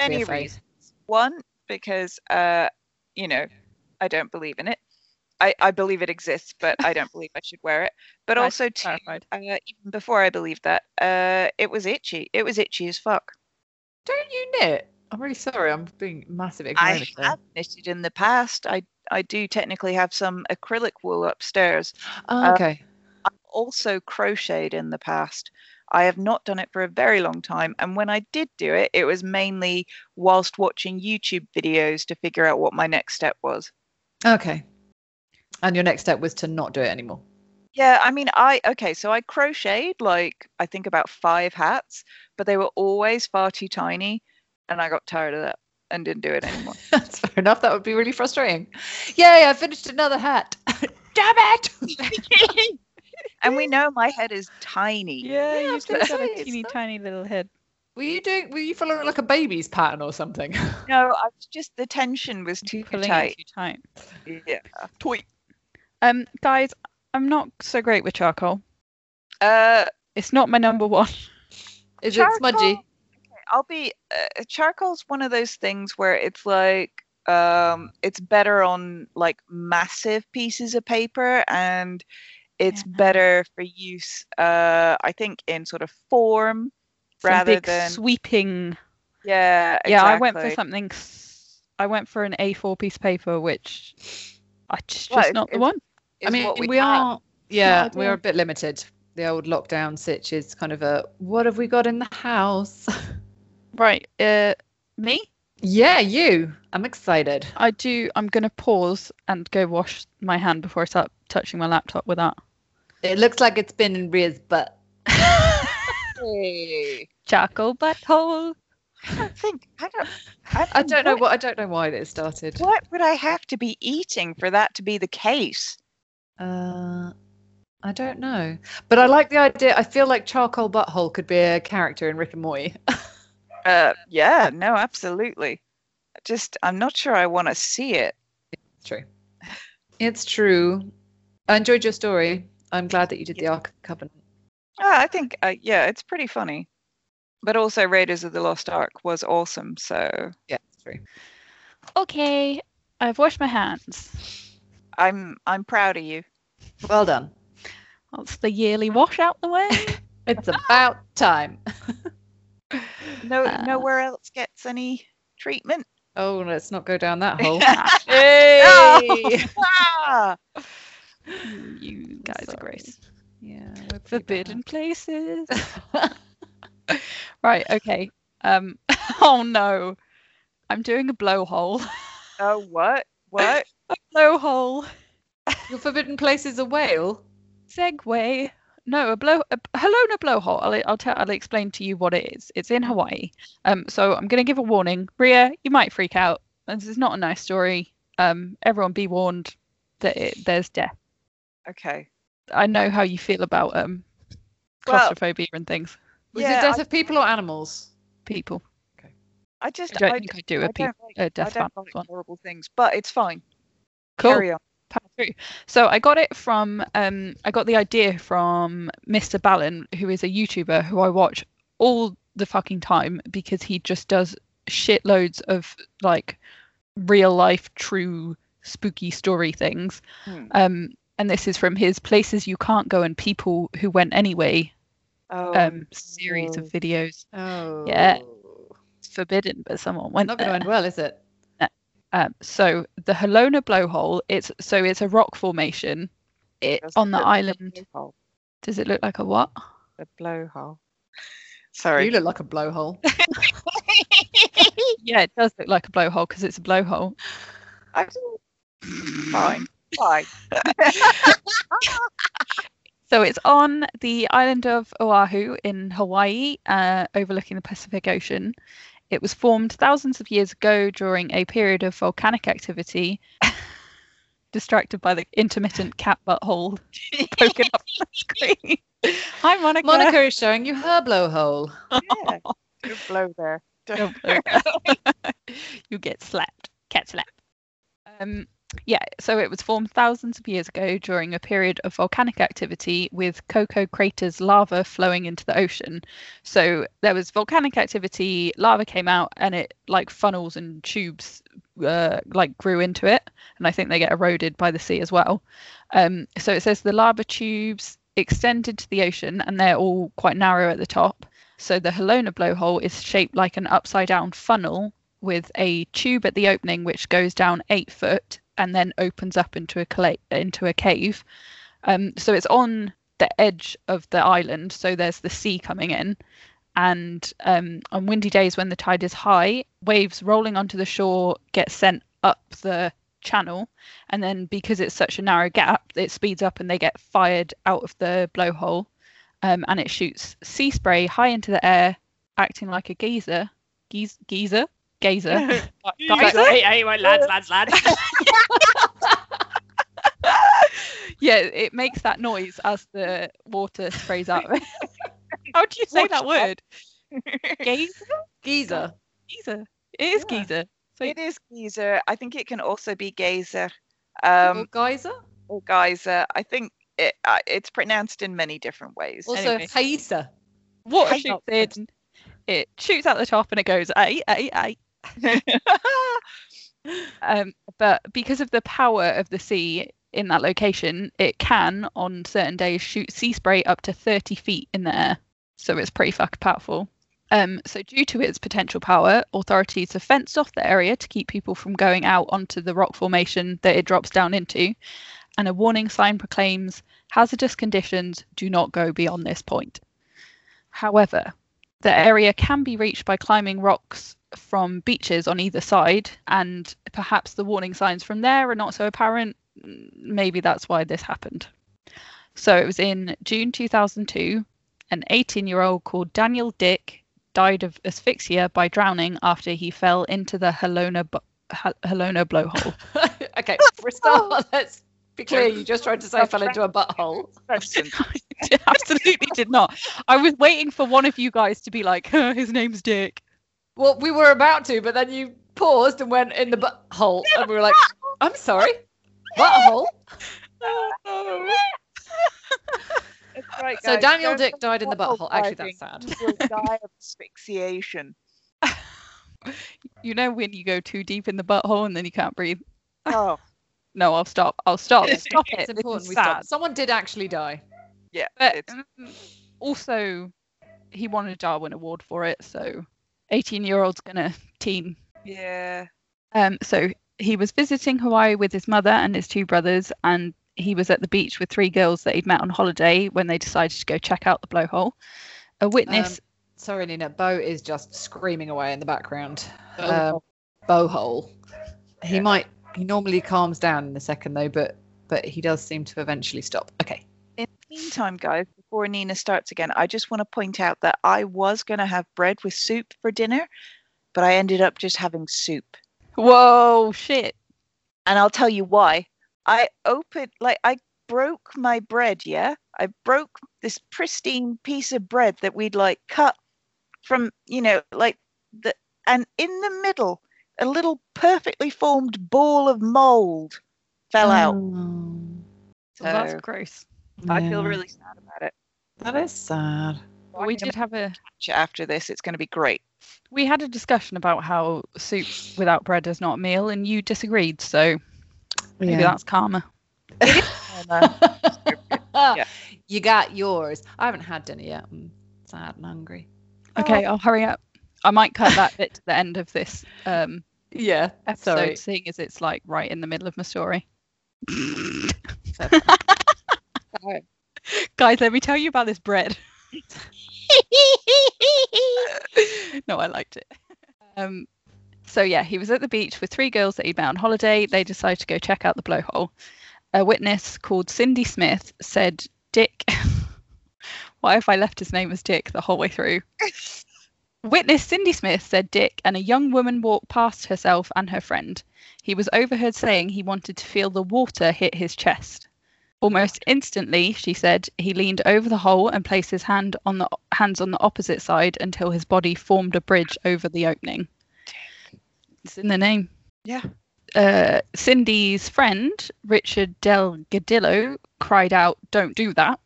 many reasons. One, because uh, you know, I don't believe in it. I, I believe it exists, but I don't believe I should wear it. But also, two, uh, even before I believed that, uh, it was itchy. It was itchy as fuck. Don't you knit? I'm really sorry. I'm being massive I there. have knitted in the past. I I do technically have some acrylic wool upstairs. Oh, uh, okay. also crocheted in the past. I have not done it for a very long time. And when I did do it, it was mainly whilst watching YouTube videos to figure out what my next step was. Okay. And your next step was to not do it anymore. Yeah, I mean, I, okay, so I crocheted like, I think about five hats, but they were always far too tiny. And I got tired of that. and didn't do it anymore. That's fair enough. That would be really frustrating. Yay, I finished another hat. Damn it! and we know my head is tiny. Yeah, Yeah, you've got a teeny not- tiny little head. Were you doing? Were you following like a baby's pattern or something? No, I was just the tension was too Pulling tight. it too tight. Yeah. Toy. Um, guys, I'm not so great with charcoal. Uh, It's not my number one. Is it smudgy? Charcoal- I'll be uh, charcoal's one of those things where it's like um it's better on like massive pieces of paper and it's Yeah. better for use uh I think in sort of form Some rather big than sweeping. yeah Yeah, I went for something. I went for an A4 piece of paper, which I just, Well, just it's- not the one. I mean, what we, are. Yeah, we are a bit limited. The old lockdown sitch is kind of a what have we got in the house? Right. Uh, me. yeah, you. I'm excited. I do. I'm gonna pause and go wash my hand before I start touching my laptop with that. It looks like it's been in Rhea's butt. Hey, Charcoal butthole. I don't think I don't I, I don't know what I don't know why it started. what would I have to be eating for that to be the case Uh, I don't know, but I like the idea. I feel like charcoal butthole could be a character in Rick and Morty. uh yeah no absolutely just I'm not sure I want to see it It's true. It's true. I enjoyed your story. I'm glad that you did the Ark of Covenant. Ah, I think, uh, yeah, it's pretty funny. But also, Raiders of the Lost Ark was awesome. So Yeah, it's true. Okay, I've washed my hands. I'm I'm proud of you. Well done. That's the yearly wash out the way. It's about time. No, Uh, nowhere else gets any treatment. Oh, let's not go down that hole. Hey! Ah! you guys are Sorry. gross. Yeah, we're pretty Forbidden places. right. Okay. Um. Oh no. I'm doing a blowhole. oh, what? What? a blowhole. Your forbidden place is a whale. Segway. No, a blow. A Halona blowhole. I'll I'll tell. I'll explain to you what it is. It's in Hawaii. Um. So I'm gonna give a warning. Rhea, you might freak out. This is not a nice story. Um. Everyone, be warned that it, there's death. Okay. I know how you feel about um Well- claustrophobia and things. Was Yeah, it death I- of people or animals? People. Okay. I just I don't I, think I do I a, peop don't like, a I death don't like one. horrible things, but it's fine. Cool. Carry on. Power through. So I got it from um I got the idea from Mr. Ballen, who is a YouTuber who I watch all the fucking time because he just does shitloads of like real life true spooky story things. Hmm. Um and this is from his places you can't go and people who went anyway Oh, um series of videos. Oh. It's forbidden, but someone went Not going to there. end well, is it? Um, so the Halona blowhole, it's so it's a rock formation. It Does on it the look like island. Does it look like a what? A blowhole. Sorry. You look like a blowhole. Yeah, it does look like a blowhole because it's a blowhole. I do- fine. Fine. So it's on the island of Oahu in Hawaii, uh, overlooking the Pacific Ocean. It was formed thousands of years ago during a period of volcanic activity, distracted by the intermittent cat butthole poking up the screen. Hi, Monica. Monica is showing you her blowhole. Yeah. Good blow there. Don't blow that. you get slapped. Cat slap. Um, yeah, so it was formed thousands of years ago during a period of volcanic activity with Koko Crater's lava flowing into the ocean. So there was volcanic activity, lava came out, and it like funnels and tubes uh, like grew into it, and I think they get eroded by the sea as well. Um, so it says the lava tubes extended to the ocean, and they're all quite narrow at the top. So the Halona blowhole is shaped like an upside down funnel with a tube at the opening which goes down eight foot and then opens up into a into a cave. Um, so it's on the edge of the island, so there's the sea coming in. And um, on windy days when the tide is high, waves rolling onto the shore get sent up the channel, and then because it's such a narrow gap, it speeds up and they get fired out of the blowhole, um, and it shoots sea spray high into the air, acting like a geyser, geyser, Geyser. Geyser? Guys, hey, hey, wait, lads, lads, lads. yeah, it makes that noise as the water sprays out. How do you say that word? Geyser? Geezer. Geyser. It is Yeah. geyser. So It is geyser. I think it can also be geyser or um, geyser. or geyser. I think it, uh, it's pronounced in many different ways. Also Anyway. geyser. water Hang shoots in. It shoots out the top and it goes, ay, ay, ay. Um, but because of the power of the sea in that location, it can, on certain days, shoot sea spray up to 30 feet in the air. So it's pretty fucking powerful. Um, so, due to its potential power, authorities have fenced off the area to keep people from going out onto the rock formation that it drops down into. And a warning sign proclaims hazardous conditions do not go beyond this point. However, the area can be reached by climbing rocks from beaches on either side, and perhaps the warning signs from there are not so apparent. Maybe that's why this happened. So it was in June 2002. An 18 year old called Daniel Dick died of asphyxia by drowning after he fell into the Halona, bu- Halona blowhole. okay, for a start, let's be clear. You just tried to say fell into a butthole. I absolutely did not. I was waiting for one of you guys to be like, his name's Dick. Well, we were about to, but then you paused and went in the butthole, and we were like, "I'm sorry, butthole." That's right, So. Daniel Don't Dick died in the butthole butthole. Actually, that's sad. You will die of asphyxiation. You know when you go too deep in the butthole and then you can't breathe. Oh, No, I'll stop. I'll stop. It's Stop it. It's important is we sad. stop. Someone did actually die. yeah. But it's- mm, also, he won a Darwin Award for it. So, 18 year old's gonna teen. yeah. Um, so he was visiting Hawaii with his mother and his two brothers, and he was at the beach with three girls that he'd met on holiday when they decided to go check out the blowhole. A witness. Sorry, Nina. Bo is just screaming away in the background. Bohole. Um, Bohole. He Yeah. might. He normally calms down in a second though, but but he does seem to eventually stop. Okay. In the meantime, guys, before Nina starts again, I just want to point out that I was going to have bread with soup for dinner, but I ended up just having soup. Whoa, shit. And I'll tell you why. I opened, like, I broke my bread, yeah? I broke this pristine piece of bread that we'd, like, cut from, you know, like, the, and in the middle, a little perfectly formed ball of mold fell out. Um, Well, that's So- gross. I feel really sad about it. That is sad. I'm we did have a watch it after this. It's going to be great. we had a discussion about how soup without bread is not a meal, and you disagreed. So maybe Yeah. that's karma. Yeah. You got yours. I haven't had dinner yet. I'm sad and hungry. Okay, I'll hurry up. I might cut that bit to the end of this um, Yeah. episode, Sorry. seeing as it's like right in the middle of my story. Guys, let me tell you about this bread. no, I liked it. Um, so yeah, he was at the beach with three girls that he'd met on holiday. They decided to go check out the blowhole. A witness called Cindy Smith said, "Dick, why have I left his name as Dick the whole way through?" Witness Cindy Smith said Dick and a young woman walked past herself and her friend. He was overheard saying he wanted to feel the water hit his chest. Almost instantly, she said, he leaned over the hole and placed his hand on the hands on the opposite side until his body formed a bridge over the opening. It's in the name. Yeah. Uh, Cindy's friend, Richard Del Gadillo, cried out, Don't do that.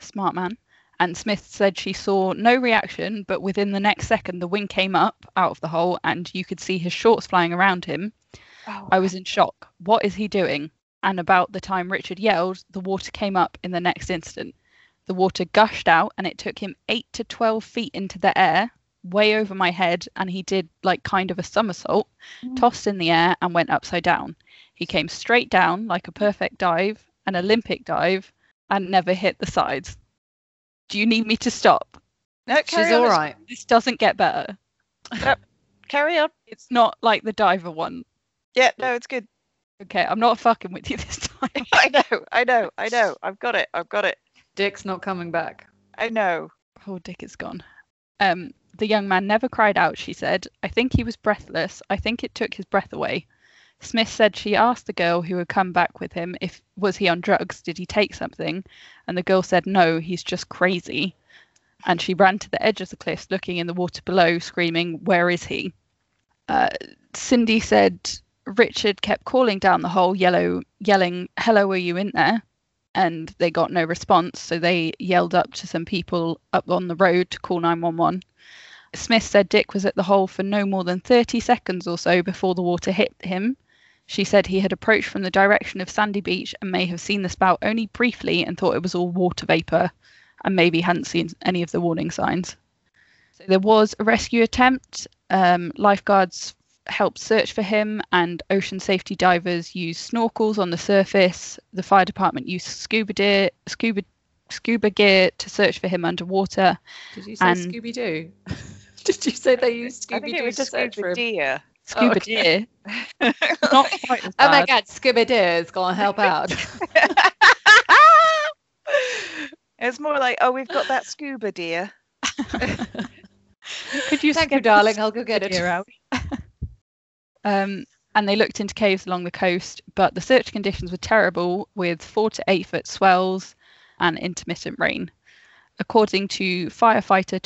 Smart man. And Smith said she saw no reaction, but within the next second, the wing came up out of the hole and you could see his shorts flying around him. Oh, I was in shock. What is he doing? And about the time Richard yelled, the water came up in the next instant. The water gushed out and it took him 8 to 12 feet into the air, way over my head, and he did like kind of a somersault, Mm. tossed in the air and went upside down. He came straight down like a perfect dive, an Olympic dive, and never hit the sides. Do you need me to stop? no, carry She's on, all right. This doesn't get better. Yep. Carry on. It's not like the diver one. Yeah, no, it's good. Okay, I'm not fucking with you this time. I know, I know, I know. I've got it. I've got it. Dick's not coming back. I know. Oh, Dick is gone. Um, The young man never cried out, she said. I think he was breathless. I think it took his breath away. Smith said she asked the girl who had come back with him if was he on drugs, did he take something? And the girl said no, he's just crazy. And she ran to the edge of the cliffs looking in the water below, screaming, Where is he? Uh, Cindy said Richard kept calling down the hole, yellow, yelling, Hello, are you in there? And they got no response, so they yelled up to some people up on the road to call 911. Smith said Dick was at the hole for no more than 30 seconds or so before the water hit him. She said he had approached from the direction of Sandy Beach and may have seen the spout only briefly and thought it was all water vapour and maybe hadn't seen any of the warning signs. So there was a rescue attempt. Um, lifeguards helped search for him, and ocean safety divers used snorkels on the surface. The fire department used scuba gear, scuba scuba gear to search for him underwater. Did you say And- Scooby Doo? Did you say they used I Scooby think it Doo was to search for scuba him? deer. Scuba oh, okay. gear, not quite as bad. Oh my. God, scuba Doo is gonna help out. it's more like, oh, we've got that scuba deer. Could you Thank you, get the darling. I'll go get it. gear out? Um, and they looked into caves along the coast, but the search conditions were terrible with four to eight foot swells and intermittent rain. According to firefighter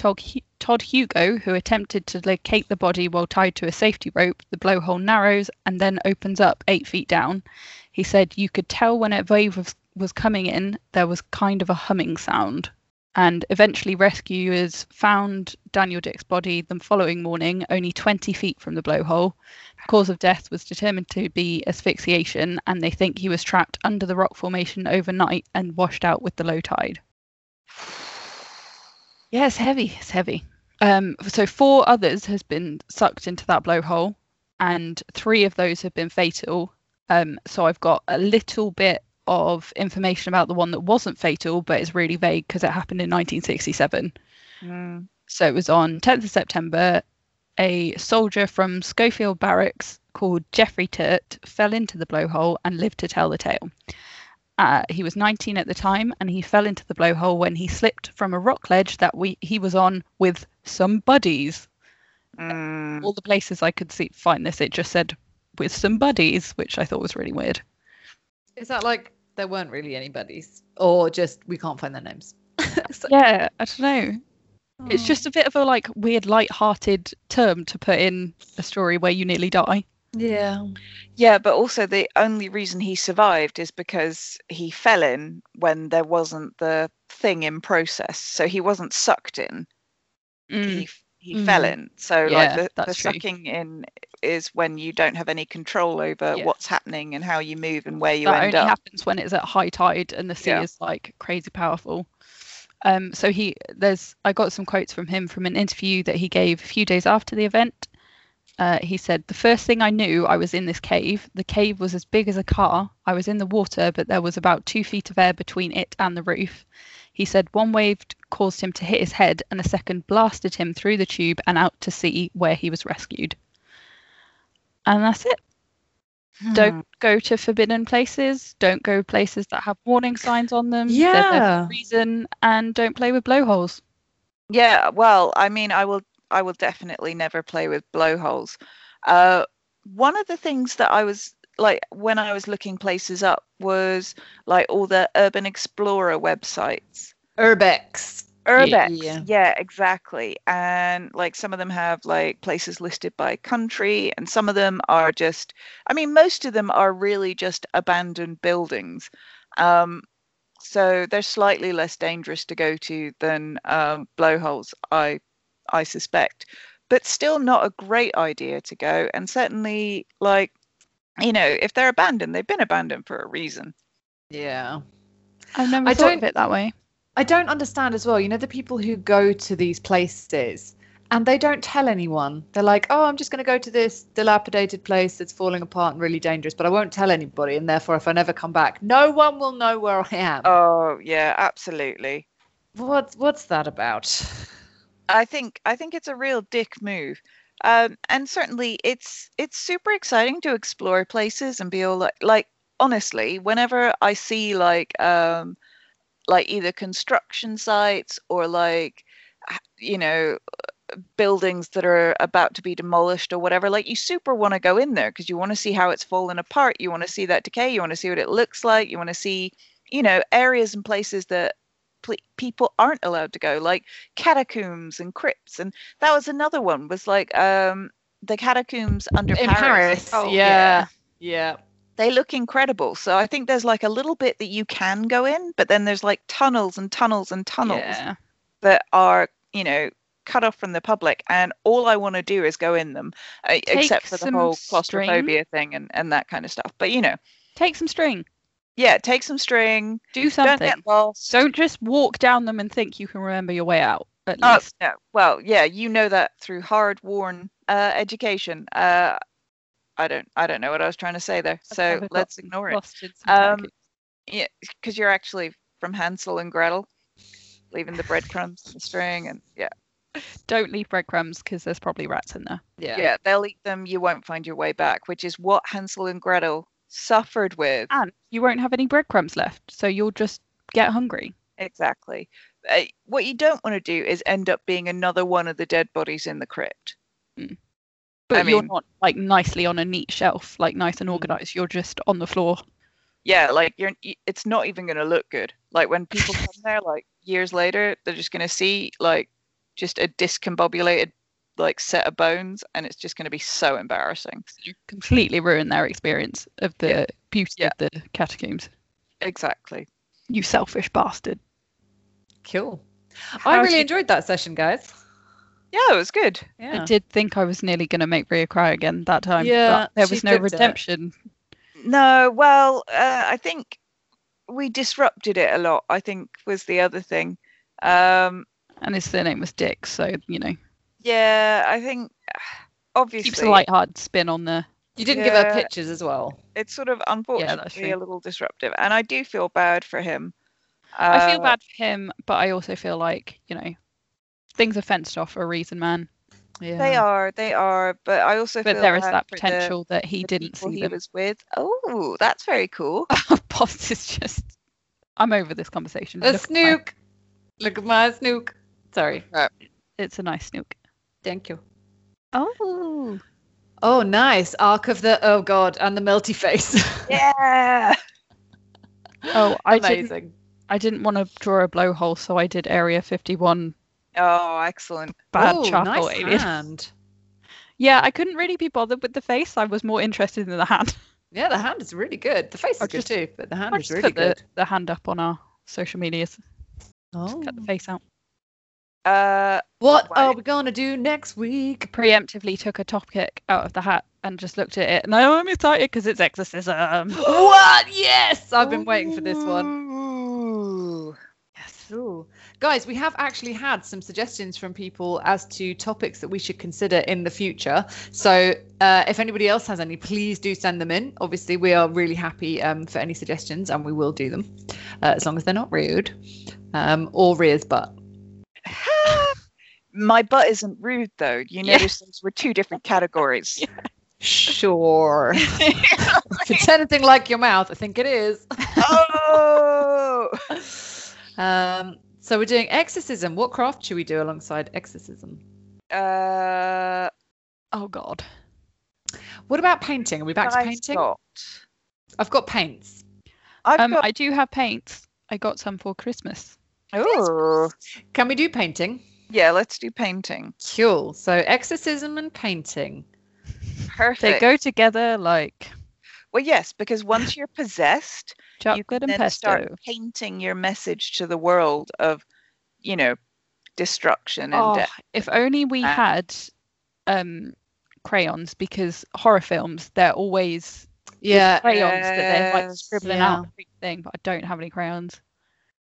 Todd, Hugo, who attempted to locate the body while tied to a safety rope, the blowhole narrows and then opens up eight feet down. He said you could tell when a wave was, was coming in, there was kind of a humming sound. And eventually, rescuers found Daniel Dick's body the following morning, only 20 feet from the blowhole. Cause of death was determined to be asphyxiation, and they think he was trapped under the rock formation overnight and washed out with the low tide. Yeah, it's heavy. It's heavy. Um, so four others has been sucked into that blowhole, and three of those have been fatal. Um, so I've got a little bit of information about the one that wasn't fatal, but it's really vague because it happened in 1967. Mm. So it was on 10th of September. A soldier from Schofield Barracks called Jeffrey Turt fell into the blowhole and lived to tell the tale. Uh, he was 19 at the time, and he fell into the blowhole when he slipped from a rock ledge that we he was on with some buddies. Mm. All the places I could see find this, it just said with some buddies, which I thought was really weird. Is that like there weren't really any buddies, or just we can't find their names? So- Yeah, I don't know. It's Oh. just a bit of a like weird, light-hearted term to put in a story where you nearly die. yeah. Yeah, but also the only reason he survived is because he fell in when there wasn't the thing in process. So he wasn't sucked in. Mm. He f- he fell Mhm. in. So Yeah, like the, the sucking in is when you don't have any control over Yeah. what's happening and how you move and where you that end only up. happens when it's at high tide and the sea Yeah. is like crazy powerful. Um, so he there's I got some quotes from him from an interview that he gave a few days after the event. Uh, he said, "The first thing I knew, I was in this cave. The cave was as big as a car. I was in the water, but there was about two feet of air between it and the roof." He said one wave caused him to hit his head, and a second blasted him through the tube and out to sea, where he was rescued. And that's it. Hmm. Don't go to forbidden places. Don't go places that have warning signs on them. They're there for Yeah. reason, and don't play with blowholes. Yeah, well, I mean, I will I will definitely never play with blowholes. Uh, one of the things that I was like when I was looking places up was like all the Urban Explorer websites. Urbex. Urbex, Yeah. yeah, exactly. And like some of them have like places listed by country, and some of them are just, I mean, most of them are really just abandoned buildings. Um, so they're slightly less dangerous to go to than um, blowholes, I, I suspect, but still not a great idea to go. And certainly, like, you know, if they're abandoned, they've been abandoned for a reason. Yeah. I've never I thought don't- of it that way. I don't understand as well. You know, the people who go to these places and they don't tell anyone. They're like, oh, I'm just going to go to this dilapidated place that's falling apart and really dangerous, but I won't tell anybody. And therefore, if I never come back, no one will know where I am. Oh, yeah, absolutely. What's, what's that about? I think I think it's a real dick move. Um, and certainly it's it's super exciting to explore places and be all like like honestly, whenever I see like um like either construction sites or like you know buildings that are about to be demolished or whatever like you super want to go in there because you want to see how it's fallen apart you want to see that decay you want to see what it looks like you want to see you know areas and places that pl- people aren't allowed to go like catacombs and crypts and that was another one was like um the catacombs under In paris, Paris. Oh, yeah. Yeah. They look incredible so i think there's like a little bit that you can go in but then there's like tunnels and tunnels and tunnels Yeah. that are you know cut off from the public and all i want to do is go in them uh, except for the whole string. claustrophobia thing and, and that kind of stuff but you know Take some string. yeah take some string Do something. don't get lost Don't just walk down them and think you can remember your way out. At oh least. no well yeah you know that through hard worn uh, education uh i don't i don't know what i was trying to say there. I've so let's ignore it. Lost in some Um, yeah because you're actually from hansel and gretel leaving the breadcrumbs and the string and yeah. Don't leave breadcrumbs because there's probably rats in there. Yeah. yeah they'll eat them you won't find your way back which is what hansel and gretel suffered with. And you won't have any breadcrumbs left, so you'll just get hungry. exactly. Uh, what you don't want to do is end up being another one of the dead bodies in the crypt But I you're not like nicely on a neat shelf, like nice and Mm. organized. You're just on the floor. yeah like you're it's not even going to look good like when people come there like years later they're just going to see like just a discombobulated like set of bones and it's just going to be so embarrassing You completely ruin their experience of the Yeah. beauty Yeah. of the catacombs. exactly You selfish bastard. Cool. How I really you- enjoyed that session, guys. Yeah it was good Yeah. I did think I was nearly going to make Rhea cry again that time. Yeah, but there was no flipped it. redemption. no well uh, i think we disrupted it a lot i think was the other thing um And his surname was Dick, so you know yeah i think obviously keeps a light-hearted spin on the. You didn't give her Yeah. pictures as well. it's sort of unfortunately a little disruptive and i do feel bad for him I feel Uh, bad for him, but I also feel like you know things are fenced off for a reason, man. Yeah. They are, they are, but I also But feel there is that for the- potential that he didn't people see he them. was with. Oh, that's very cool. Pops is just. I'm over this conversation. A Look at my- snook. Look at my snook. Sorry. It's a nice snook. Thank you. Oh. Oh, nice. Ark of the. Oh, God. And the melty face. Yeah. Oh, I didn't. Amazing. I didn't want to draw a blowhole, so I did Area 51 Oh, excellent. bad oh, charcoal nice alien. hand. Yeah, I couldn't really be bothered with the face. I was more interested in the hand. Yeah, the hand is really good. The face I is good too, but the hand I is just really put the, good. the hand up on our social medias. Oh. Cut the face out. Uh, What Right. are we gonna do next week? Preemptively took a topic out of the hat and just looked at it. And I'm excited because it's exorcism. what? Yes, I've been waiting for this one. Ooh. Yes. Ooh. Guys, we have actually had some suggestions from people as to topics that we should consider in the future. So, uh, if anybody else has any, please do send them in. Obviously, we are really happy um, for any suggestions, and we will do them uh, as long as they're not rude um, or Rhea's butt. My butt isn't rude though. You Yeah. notice those were two different categories. Sure. if it's anything like your mouth, I think it is. oh. Um, so we're doing exorcism. What craft should we do alongside exorcism? Uh, Oh, God. What about painting? Are we back to I've painting? got- I've got paints. I've Um, got. I do have paints. I got some for Christmas. Oh. Can we do painting? Yeah, let's do painting. Cool. So exorcism and painting. Perfect. They go together like Well, yes, because once you're possessed, you chocolate can then pesto. start painting your message to the world of, you know, destruction and Oh, death. if only we Uh, had um, crayons, because horror films they're always Yeah. crayons that they're like scribbling yeah. out everything. But I don't have any crayons.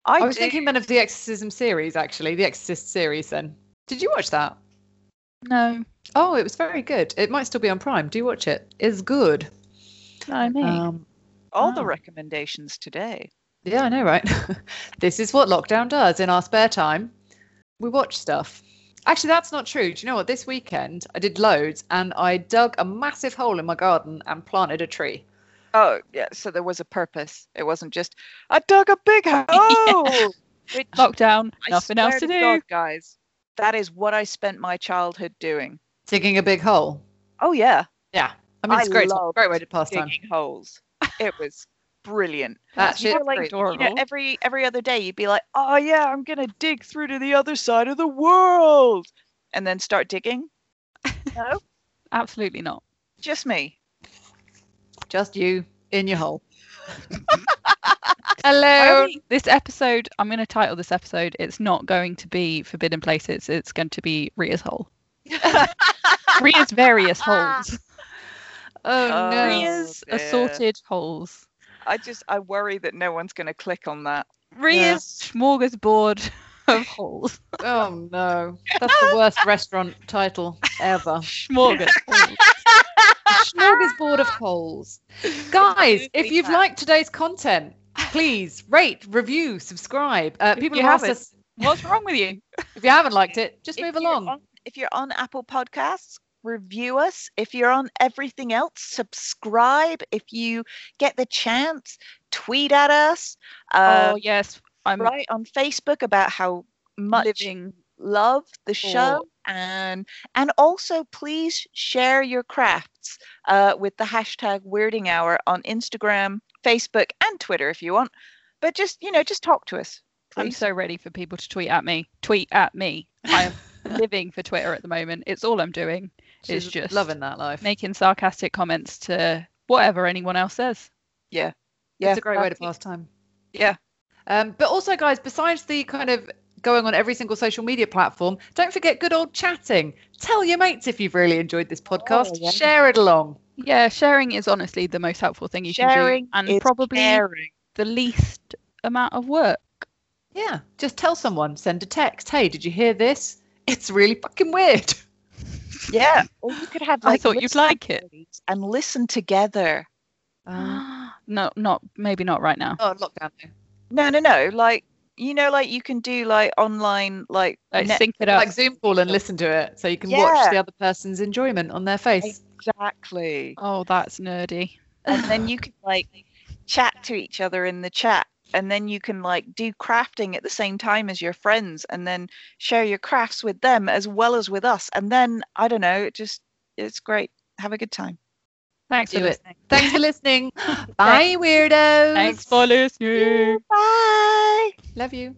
I, I was do- thinking then of the exorcism series, actually, the Exorcist series. Then, did you watch that? No, Oh, it was very good. It might still be on Prime. Do watch it. It's good. No me. Um, all the recommendations today. yeah, I know, right? this is what lockdown does in our spare time. We watch stuff. Actually, that's not true. Do you know what? This weekend I did loads, and I dug a massive hole in my garden and planted a tree. Oh, yeah. So there was a purpose. It wasn't just I dug a big hole. Which Lockdown, I nothing swear else to do. God, guys. That is what I spent my childhood doing. Digging a big hole. Oh yeah, Yeah. I mean, it's I great. love Great way to pass time. digging holes. It was brilliant. That You know, like, great. you know, uh-huh. every every other day you'd be like, "Oh yeah, I'm gonna dig through to the other side of the world," and then start digging. No, Absolutely not. just me. Just you in your hole. Hello. only- this episode, I'm going to title this episode. It's not going to be Forbidden Places. It's going to be Rhea's hole. Rhea's various holes. Oh Oh, no. Rhea's dear. assorted holes. I just I worry that no one's gonna click on that. Rhea's smorgasbord of holes. Oh no. That's the worst restaurant title ever. Smorgasbord. Smorgasbord of holes. Guys, if you've fab. liked today's content, please rate, review, subscribe. Uh, people you have asked haven't- us What's wrong with you? if you haven't liked it, just If move along. on- if you're on Apple Podcasts, review us. If you're on everything else, subscribe. If you get the chance, tweet at us. Uh, oh yes, I'm write on Facebook about how much living. love the show and and also please share your crafts uh, with the hashtag weirding hour on instagram facebook and twitter if you want but just you know just talk to us I'm so ready for people to tweet at me. Tweet at me. I am living for Twitter at the moment. It's all I'm doing. She's It's just loving that life. making sarcastic comments to whatever anyone else says. yeah yeah, it's a great way to pass time. yeah Um, but also, guys, besides the kind of going on every single social media platform, don't forget good old chatting. Tell your mates if you've really enjoyed this podcast. yeah. Share it along. Yeah, sharing is honestly the most helpful thing you sharing can do, and probably caring. the least amount of work. Yeah, just tell someone. Send a text. Hey, did you hear this? It's really fucking weird. yeah or you could have I thought you'd like it. and listen together Uh, no, not maybe not right now. oh, lockdown. no no no like you know like you can do like online like Like net- sync it up. Like Zoom call and listen to it, so you can watch the other person's enjoyment on their face. exactly oh, that's nerdy. and then you can like chat to each other in the chat and then you can like do crafting at the same time as your friends and then share your crafts with them as well as with us and then i don't know it just it's great have a good time Thanks Do for it. listening. Thanks for listening. Bye, weirdos. Thanks for listening. bye Love you.